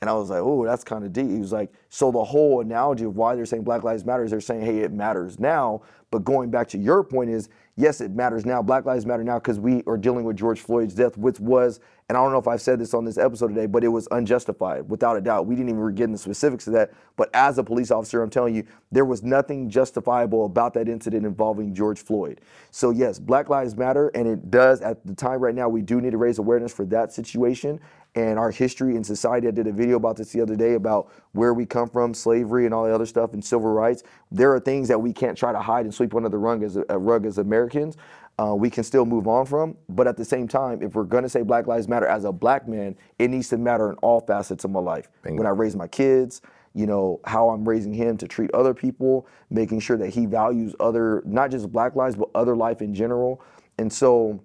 And I was like, oh, that's kind of deep. He was like, so the whole analogy of why they're saying Black Lives Matter is they're saying, hey, it matters now. But going back to your point is, yes, it matters now. Black Lives Matter now because we are dealing with George Floyd's death, which was, and I don't know if I've said this on this episode today, but it was unjustified, without a doubt. We didn't even get into specifics of that. But as a police officer, I'm telling you, there was nothing justifiable about that incident involving George Floyd. So yes, Black Lives Matter, and it does at the time right now, we do need to raise awareness for that situation and our history in society. I did a video about this the other day about where we come from, slavery, and all the other stuff, and civil rights. There are things that we can't try to hide and sweep under the rug as, a rug as Americans. Uh, we can still move on from, but at the same time, if we're going to say Black Lives Matter as a black man, it needs to matter in all facets of my life. When I raise my kids, you know how I'm raising him to treat other people, making sure that he values other, not just black lives, but other life in general. And so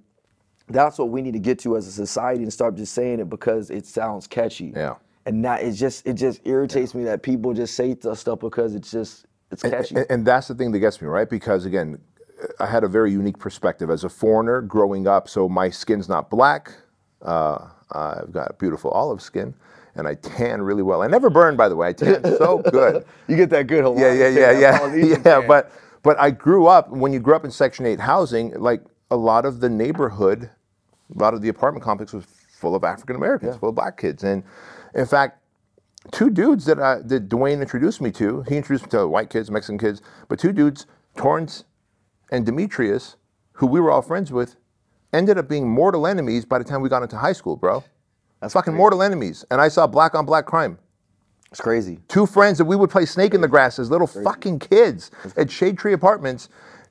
that's what we need to get to as a society and start just saying it because it sounds catchy. Yeah. And that it just it just irritates me that people just say stuff because it's just it's catchy. And, and that's the thing that gets me, right? Because again, I had a very unique perspective as a foreigner growing up. So my skin's not black. Uh, I've got beautiful olive skin, and I tan really well. I never burn, by the way. I tan *laughs* so good. you get that good Yeah, Hawaiian yeah, tan, yeah, yeah, yeah. tan. But but I grew up when you grew up in Section Eight housing, like a lot of the neighborhood, a lot of the apartment complex was full of African Americans, full of black kids, and in fact, two dudes that I, that Dwayne introduced me to. He introduced me to white kids, Mexican kids, but two dudes, Torrance and Demetrius, who we were all friends with, ended up being mortal enemies by the time we got into high school, bro. That's fucking mortal enemies. And I saw black on black crime. it's crazy. Two friends that we would play snake in the grass as little fucking kids at Shade Tree Apartments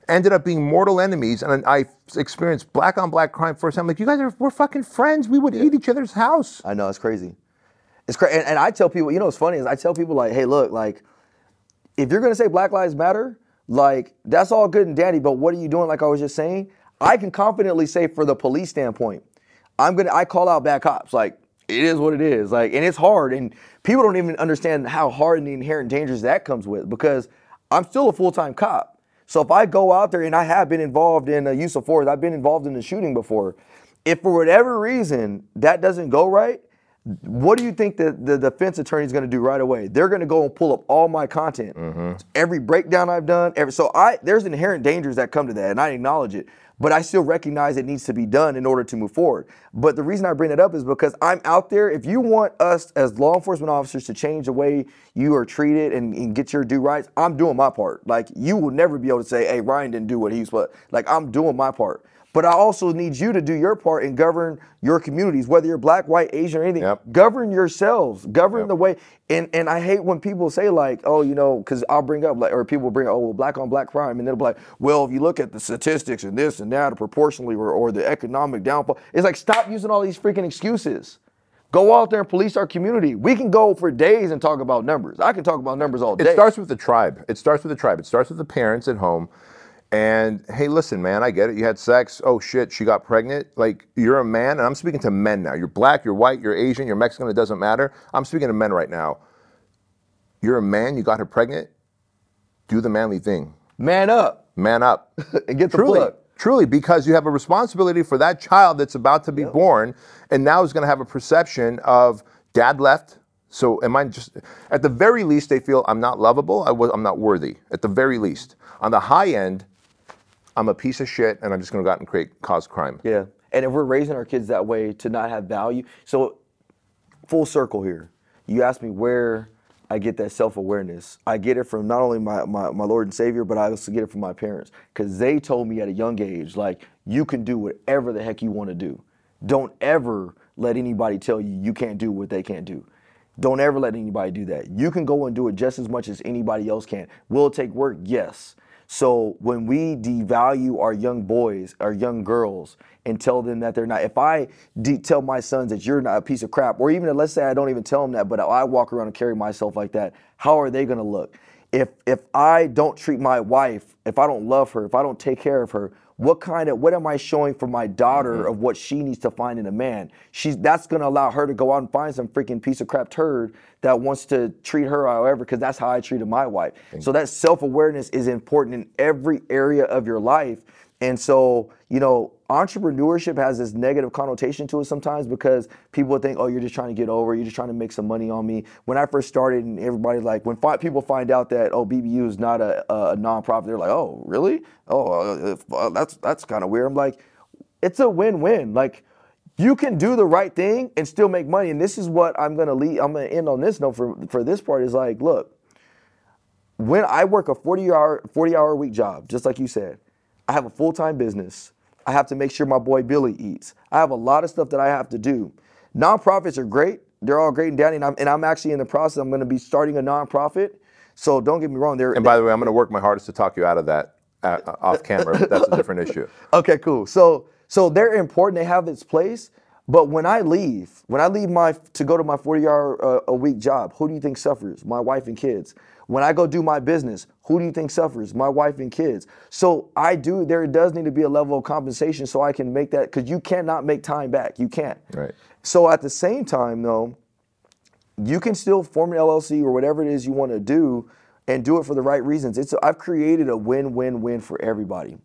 ended up being mortal enemies. And I experienced black on black crime first time. Like, you guys are, we're fucking friends. We would eat each other's house. I know it's crazy. It's crazy, and, and I tell people, you know, what's funny is I tell people like, hey, look, like, if you're gonna say Black Lives Matter, like, that's all good and dandy, but what are you doing? Like I was just saying, I can confidently say, for the police standpoint, I'm gonna, I call out bad cops, like, it is what it is. Like, and it's hard, and people don't even understand how hard and the inherent dangers that comes with because I'm still a full time cop. So if I go out there and I have been involved in the use of force, I've been involved in the shooting before. If for whatever reason that doesn't go right, what do you think the, the defense attorney is going to do right away? They're going to go and pull up all my content, mm-hmm. every breakdown I've done. Every, so I there's inherent dangers that come to that, and I acknowledge it. But I still recognize it needs to be done in order to move forward. But the reason I bring it up is because I'm out there. If you want us as law enforcement officers to change the way you are treated and, and get your due rights, I'm doing my part. Like you will never be able to say, "Hey, Ryan didn't do what he's what." Like I'm doing my part. But I also need you to do your part and govern your communities, whether you're black, white, Asian, or anything. Yep. Govern yourselves. Govern Yep. the way. And and I hate when people say like, oh, you know, because I'll bring up like, or people bring, oh, well, black on black crime, and they'll be like, well, if you look at the statistics and this and that, proportionally, or, or the economic downfall, it's like stop using all these freaking excuses. Go out there and police our community. We can go for days and talk about numbers. I can talk about numbers all day. It starts with the tribe. It starts with the tribe. It starts with the parents at home. And hey, listen, man, I get it. You had sex. Oh shit, she got pregnant. Like you're a man, and I'm speaking to men now. You're black, you're white, you're Asian, you're Mexican. It doesn't matter. I'm speaking to men right now. You're a man. You got her pregnant. Do the manly thing. Man up Man up. *laughs* and get the truly, plug. truly, because you have a responsibility for that child that's about to be born, and now is going to have a perception of dad left. So am I just at the very least they feel I'm not lovable. I was I'm not worthy. At the very least, on the high end, I'm a piece of shit, and I'm just going to go out and create cause crime. Yeah. And if we're raising our kids that way to not have value, so full circle here. You asked me where I get that self awareness. I get it from not only my, my, my Lord and Savior, but I also get it from my parents. Because they told me at a young age, like, you can do whatever the heck you want to do. Don't ever let anybody tell you you can't do what they can't do. Don't ever let anybody do that. You can go and do it just as much as anybody else can. Will it take work? Yes. So when we devalue our young boys, our young girls, and tell them that they're not, if I de- tell my sons that you're not a piece of crap, or even let's say I don't even tell them that, but I walk around and carry myself like that, how are they going to look? If if I don't treat my wife, if I don't love her, if I don't take care of her, what kind of what am I showing for my daughter mm-hmm. of what she needs to find in a man? She's that's gonna allow her to go out and find some freaking piece of crap turd that wants to treat her however, because that's how I treated my wife. So that self-awareness is important in every area of your life. And so, you know, entrepreneurship has this negative connotation to it sometimes because people think, oh, you're just trying to get over, you're just trying to make some money on me. When I first started, and everybody's like, when fi- people find out that, oh, BBU is not a, a nonprofit, they're like, oh, really? Oh, uh, if- uh, that's that's kind of weird. I'm like, it's a win-win. Like, you can do the right thing and still make money. And this is what I'm gonna lead. I'm gonna end on this note for for this part is like, look, when I work a 40 hour 40 hour a week job, just like you said, I have a full time business. I have to make sure my boy Billy eats. I have a lot of stuff that I have to do. Nonprofits are great. They're all great and dandy. And I'm, and I'm actually in the process. I'm going to be starting a nonprofit. So don't get me wrong. They're, And by the way, I'm going to work my hardest to talk you out of that uh, off camera. But that's a different issue. *laughs* Okay, cool. So so they're important. They have its place. But when I leave, when I leave my to go to my 40 hour uh, a week job, who do you think suffers? My wife and kids. When I go do my business, who do you think suffers? My wife and kids. So I do. There does need to be a level of compensation so I can make that because you cannot make time back. You can't. Right. So at the same time, though, you can still form an LLC or whatever it is you want to do and do it for the right reasons. It's I've created a win-win-win for everybody.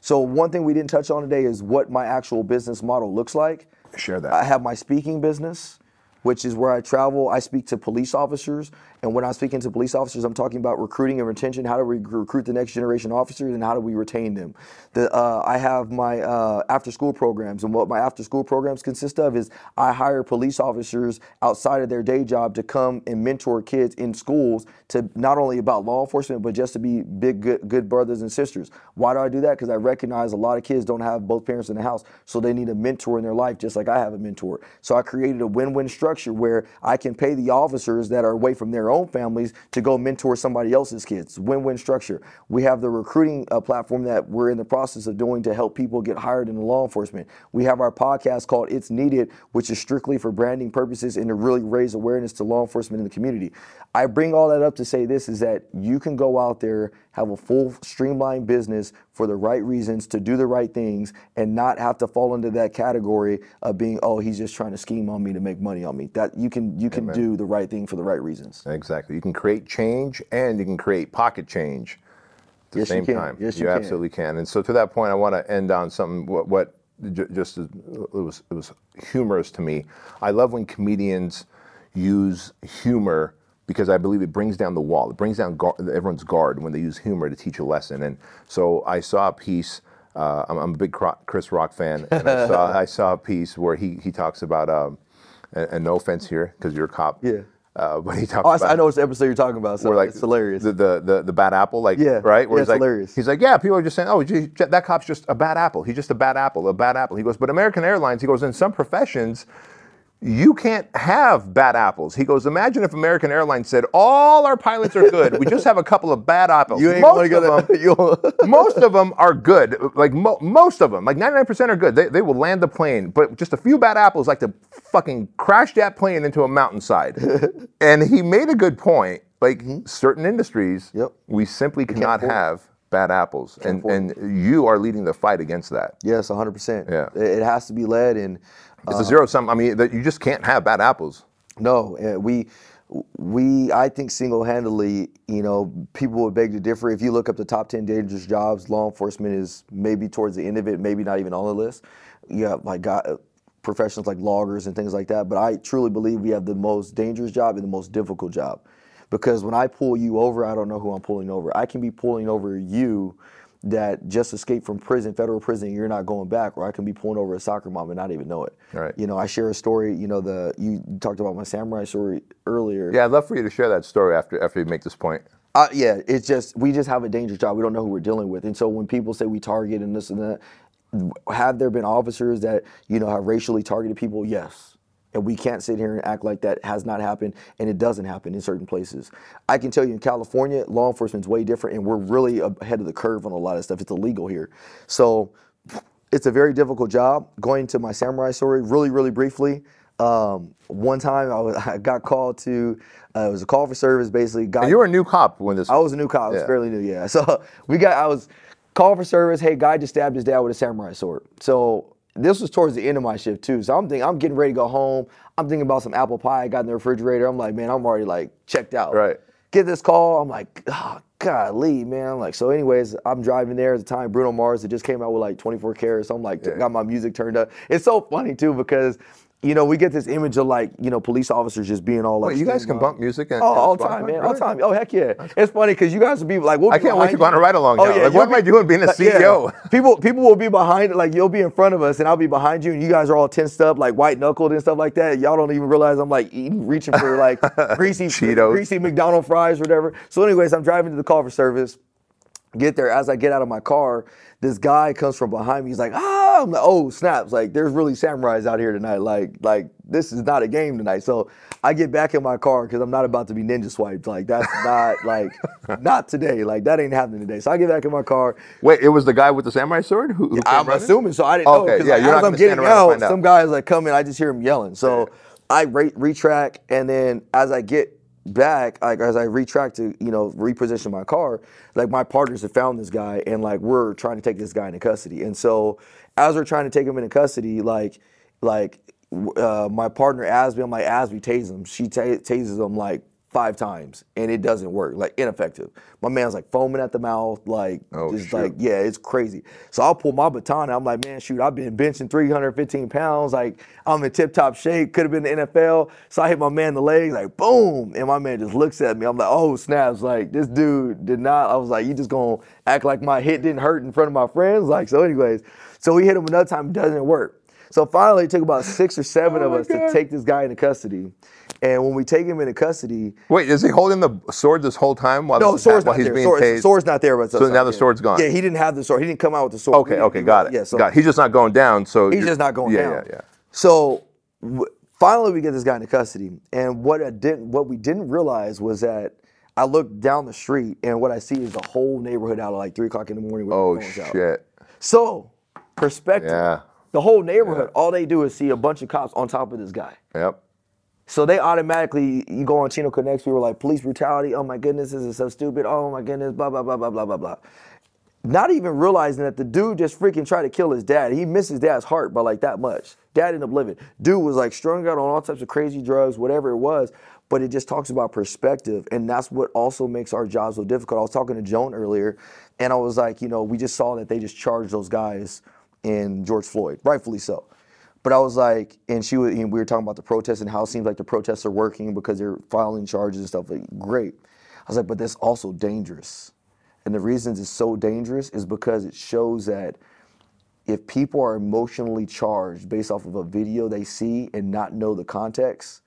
So one thing we didn't touch on today is what my actual business model looks like. Share that. I have my speaking business, which is where I travel. I speak to police officers, and when I'm speaking to police officers, I'm talking about recruiting and retention. How do we recruit the next generation officers, and how do we retain them? The, uh, I have my uh, after-school programs, and what my after-school programs consist of is I hire police officers outside of their day job to come and mentor kids in schools to not only about law enforcement, but just to be big, good, good brothers and sisters. Why do I do that? Because I recognize a lot of kids don't have both parents in the house, so they need a mentor in their life, just like I have a mentor. So I created a win-win structure where I can pay the officers that are away from their families to go mentor somebody else's kids. Win-win structure. We have the recruiting uh, platform that we're in the process of doing to help people get hired into law enforcement. We have our podcast called It's Needed, which is strictly for branding purposes and to really raise awareness to law enforcement in the community. I bring all that up to say this is that you can go out there, have a full streamlined business for the right reasons to do the right things and not have to fall into that category of being oh he's just trying to scheme on me to make money on me that you can you can do the right thing for the right reasons Exactly. You can create change and you can create pocket change at the Yes, you same can. time. Yes, you you can. absolutely can. And so to that point, I want to end on something what, what just it was it was humorous to me. I love when comedians use humor because I believe it brings down the wall. It brings down guard, everyone's guard when they use humor to teach a lesson. And so I saw a piece. Uh, I'm, I'm a big Chris Rock fan, and I saw, *laughs* I saw a piece where he he talks about. Um, and, and no offense here, because you're a cop. Yeah. Uh, but he talks oh, about I know it's the episode you're talking about so like it's hilarious The, the the the bad apple, like Yeah, right? Where yeah, he's it's like, hilarious. He's like, yeah, people are just saying, oh, gee, that cop's just a bad apple. He's just a bad apple, a bad apple. He goes, but American Airlines, he goes, in some professions, you can't have bad apples. He goes, imagine if American Airlines said all our pilots are good, we just have a couple of bad apples. you ain't Most want to go of them- *laughs* most of them are good. Like mo- most of them, like 99% are good. They, they will land the plane, but just a few bad apples like to fucking crash that plane into a mountainside. *laughs* and he made a good point. Like certain industries, Mm-hmm. Yep. we simply cannot have bad apples, and afford and you are leading the fight against that. yes 100% Yeah. it, it has to be led and It's a zero sum. I mean, that you just can't have bad apples. No, uh, we we I think single-handedly, you know, people would beg to differ. If you look up the top 10 dangerous jobs, law enforcement is maybe towards the end of it, maybe not even on the list. You have like got uh, professions like loggers and things like that, but I truly believe we have the most dangerous job and the most difficult job. Because when I pull you over, I don't know who I'm pulling over. I can be pulling over you that just escaped from prison, federal prison, and you're not going back, or I can be pulling over a soccer mom and not even know it. Right. You know, I share a story. You know, the you talked about my samurai story earlier. Yeah, I'd love for you to share that story after after you make this point. Uh, yeah, it's just we just have a dangerous job. We don't know who we're dealing with, and so when people say we target and this and that, have there been officers that you know have racially targeted people? Yes, and we can't sit here and act like that has not happened, and it doesn't happen in certain places. I can tell you in California, law enforcement's way different, and we're really ahead of the curve on a lot of stuff. It's illegal here, so it's a very difficult job. Going to my samurai story, really, really briefly. Um, one time I, was, *laughs* I got called to, uh, it was a call for service, basically. Guy, And you were a new cop when this. I was a new cop. I was fairly new, yeah. *laughs* So we got, I was called for service. Hey, guy just stabbed his dad with a samurai sword. So this was towards the end of my shift too. So I'm thinking, I'm getting ready to go home. I'm thinking about some apple pie I got in the refrigerator. I'm like, man, I'm already like checked out. Right. Get this call. I'm like, oh, golly, man. I'm like, so anyways, I'm driving there at the time. Bruno Mars had just came out with like 24 carats. So I'm like, got my music turned up. It's so funny too because. You know, we get this image of like, you know, police officers just being all like. Wait, you guys can bump music and Oh, and all time, man. All time. Oh, heck yeah. It's funny because you guys will be like, we'll I be can't wait to go on a ride along Oh, now. yeah, Like, what am I doing being a like, *laughs* yeah. CEO? People people will be behind, it. like, you'll be in front of us and I'll be behind you and you guys are all tensed up, like white knuckled and stuff like that. Y'all don't even realize I'm like eating, reaching for like *laughs* greasy, Cheetos. greasy McDonald fries or whatever. So, anyways, I'm driving to the call for service get there as I get out of my car, this guy comes from behind me. He's like, ah, I'm like, oh snaps! Like there's really samurais out here tonight. Like like this is not a game tonight. So I get back in my car because I'm not about to be ninja swiped. Like that's not like *laughs* not today. Like that ain't happening today. So I get back in my car. Wait, it was the guy with the samurai sword who, who came I'm running? assuming so. I didn't Okay, know because yeah, you're not as I'm gonna stand getting around and out, find out. some guys like come in. I just hear him yelling. So I re- retrack, and then as I get back, like as I retrack to you know reposition my car, like my partners have found this guy, and like we're trying to take this guy into custody. And so as we're trying to take him into custody, like like uh, my partner Asby, I'm like Asby, tase him. She ta- tases him like five times, and it doesn't work. Like ineffective. My man's like foaming at the mouth, like Oh, just shoot. like yeah, it's crazy. So I'll pull my baton. I'm like, man, shoot, I've been benching 315 pounds. Like I'm in tip top shape. Could have been the NFL. So I hit my man in the legs, like boom, and my man just looks at me. I'm like, oh snaps! Like this dude did not. I was like, you just gonna act like my hit didn't hurt in front of my friends? Like so. Anyways, so we hit him another time. It doesn't work. So finally, it took about six or seven Oh of us God. to take this guy into custody. And when we take him into custody, Wait, is he holding the sword this whole time while, no, this sword's while not he's there. being Sword- tased? sword's not there. But So now the yeah. sword's gone. Yeah, he didn't have the sword. He didn't come out with the sword. Okay, okay, got it. Yeah, so got it. He's just not going down. So He's just not going yeah, down. Yeah, yeah, So w- finally, we get this guy into custody, and what I didn't, what we didn't realize was that I looked down the street, and what I see is the whole neighborhood out at like three o'clock in the morning with Oh their phones out. shit. So perspective, Yeah. The whole neighborhood, all they do is see a bunch of cops on top of this guy. Yep. So they automatically, you go on Chino Connects, we were like, police brutality, oh my goodness, this is so stupid, oh my goodness, blah, blah, blah, blah, blah, blah, blah. Not even realizing that the dude just freaking tried to kill his dad. He missed his dad's heart by like that much. Dad ended up living. Dude was like strung out on all types of crazy drugs, whatever it was. But it just talks about perspective. And that's what also makes our job so difficult. I was talking to Joan earlier, and I was like, you know, we just saw that they just charged those guys in George Floyd, rightfully so. But I was like, and she was, and we were talking about the protests and how it seems like the protests are working because they're filing charges and stuff. Like, great. I was like, but that's also dangerous. And the reasons it's so dangerous is because it shows that if people are emotionally charged based off of a video they see and not know the context,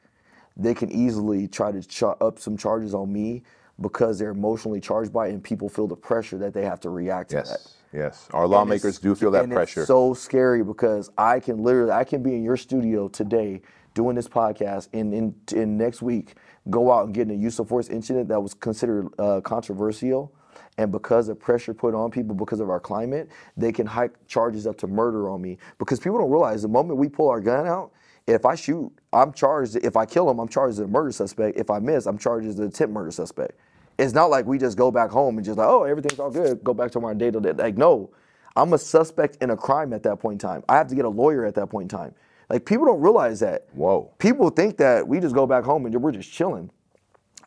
they can easily try to ch- up some charges on me because they're emotionally charged by it and people feel the pressure that they have to react to that. Yes, yes. Our lawmakers do feel that And pressure. It's so scary because I can literally, I can be in your studio today doing this podcast, and in, in next week go out and get in a use of force incident that was considered uh, controversial, and because of pressure put on people because of our climate, they can hike charges up to murder on me because people don't realize the moment we pull our gun out. If I shoot, I'm charged. If I kill him, I'm charged as a murder suspect. If I miss, I'm charged as an attempt murder suspect. It's not like we just go back home and just like, oh, everything's all good, go back to my day to day. Like, no, I'm a suspect in a crime at that point in time. I have to get a lawyer at that point in time. Like, people don't realize that. Whoa. People think that we just go back home and we're just chilling.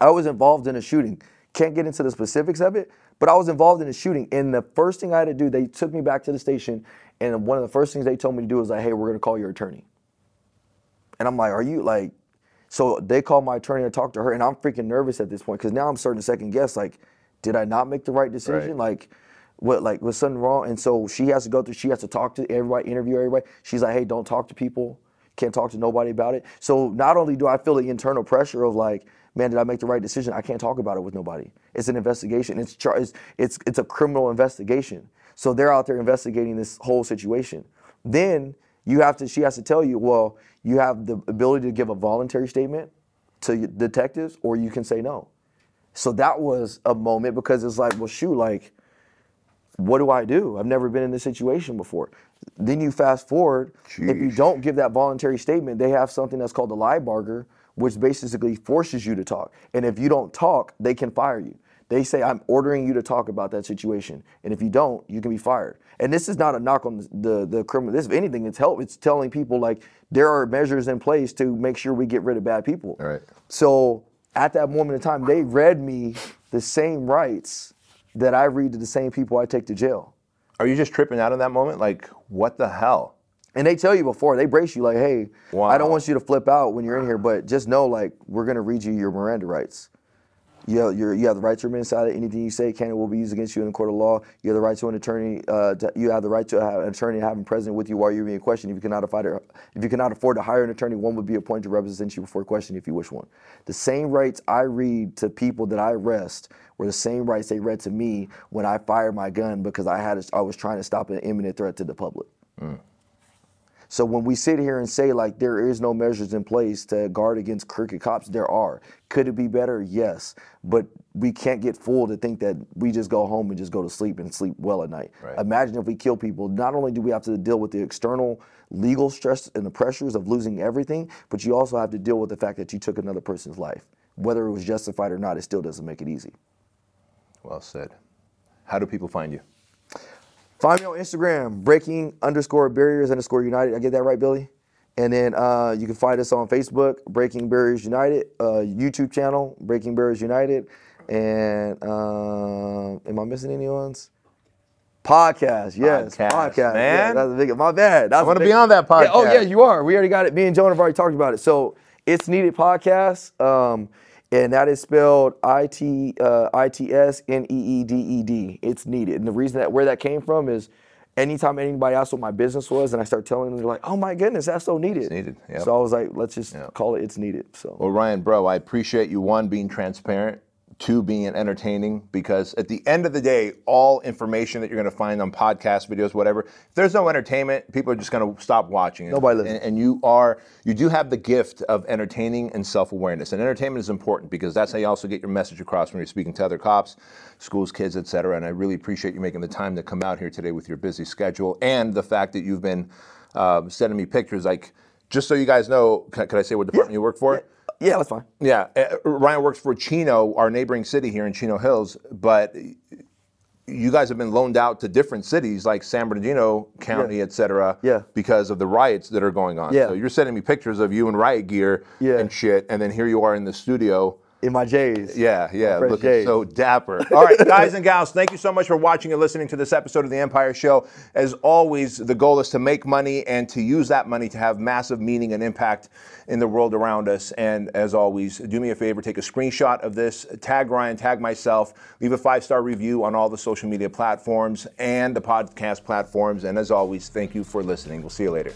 I was involved in a shooting. Can't get into the specifics of it, but I was involved in a shooting. And the first thing I had to do, they took me back to the station, and one of the first things they told me to do was like, hey, we're gonna call your attorney. And I'm like, are you like, so they called my attorney to talk to her, and I'm freaking nervous at this point because now I'm starting to second guess, like, did I not make the right decision? Right. Like, what, like, was something wrong? And so she has to go through, she has to talk to everybody, interview everybody. She's like, hey, don't talk to people, can't talk to nobody about it. So not only do I feel the internal pressure of like, man, did I make the right decision? I can't talk about it with nobody. It's an investigation. It's char- it's, it's it's a criminal investigation. So they're out there investigating this whole situation. Then you have to. She has to tell you, well, you have the ability to give a voluntary statement to detectives, or you can say no. So that was a moment because it's like, well, shoot, like, what do I do? I've never been in this situation before. Then you fast forward. If you don't give that voluntary statement, they have something that's called the Lybarger, which basically forces you to talk. And if you don't talk, they can fire you. They say, I'm ordering you to talk about that situation. And if you don't, you can be fired. And this is not a knock on the, the, the criminal. This, if anything, it's help. It's telling people like there are measures in place to make sure we get rid of bad people. All right. So at that moment in time, they read me the same rights that I read to the same people I take to jail. Are you just tripping out in that moment? Like, what the hell? And they tell you before, they brace you like, hey, I don't want you to flip out when you're in here, but just know like we're gonna read you your Miranda rights. You have, you have the right to remain silent. Anything you say can and will be used against you in the court of law. You have the right to an attorney. Uh, to, you have the right to have an attorney him present with you while you're being questioned. If you cannot afford, if you cannot afford to hire an attorney, one would be appointed to represent you before question if you wish one. The same rights I read to people that I arrest were the same rights they read to me when I fired my gun because I had a, I was trying to stop an imminent threat to the public. So when we sit here and say like there is no measures in place to guard against crooked cops, there are. Could it be better? Yes. But we can't get fooled to think that we just go home and just go to sleep and sleep well at night. Right. Imagine if we kill people. Not only do we have to deal with the external legal stress and the pressures of losing everything, but you also have to deal with the fact that you took another person's life. Whether it was justified or not, it still doesn't make it easy. Well said. How do people find you? Find me on Instagram, breaking underscore barriers underscore united. I get that right, Billy? And then uh, you can find us on Facebook, Breaking Barriers United, uh, YouTube channel, Breaking Barriers United. And uh, am I missing any ones? Podcast, yes, Podcast, podcast, Yeah, man. that's a big. My bad. That's I wanna be on that Yeah, oh yeah, you are. We already got it. Me and Joan have already talked about it. So it's needed podcast, um, and that is spelled I T uh, I T S N E E D E D. It's needed, and the reason that where that came from is. Anytime anybody asked what my business was, and I start telling them, they're like, "Oh my goodness, that's so needed." It's needed, yep. So I was like, "Let's just call it. It's needed." So Well, Ryan, bro, I appreciate you one being transparent, two being entertaining, because at the end of the day, all information that you're going to find on podcasts, videos, whatever, if there's no entertainment, people are just going to stop watching it. Nobody listens. And, and you are, you do have the gift of entertaining and self-awareness, and entertainment is important because that's how you also get your message across when you're speaking to other cops, schools, kids, et cetera. And I really appreciate you making the time to come out here today with your busy schedule and the fact that you've been uh, sending me pictures, like. Just so you guys know, can, can I say what department you work for? Yeah, that's fine. Yeah, uh, Ryan works for Chino, our neighboring city here in Chino Hills, but you guys have been loaned out to different cities like San Bernardino County, et cetera, Yeah. because of the riots that are going on. Yeah. So you're sending me pictures of you in riot gear Yeah. and shit, and then here you are in the studio. In my J's. Yeah, yeah, looking J's. so dapper. *laughs* All right, guys and gals, thank you so much for watching and listening to this episode of The Empire Show. As always, the goal is to make money and to use that money to have massive meaning and impact in the world around us. And as always, do me a favor, take a screenshot of this, tag Ryan, tag myself, leave a five star review on all the social media platforms and the podcast platforms. And as always, thank you for listening. We'll see you later.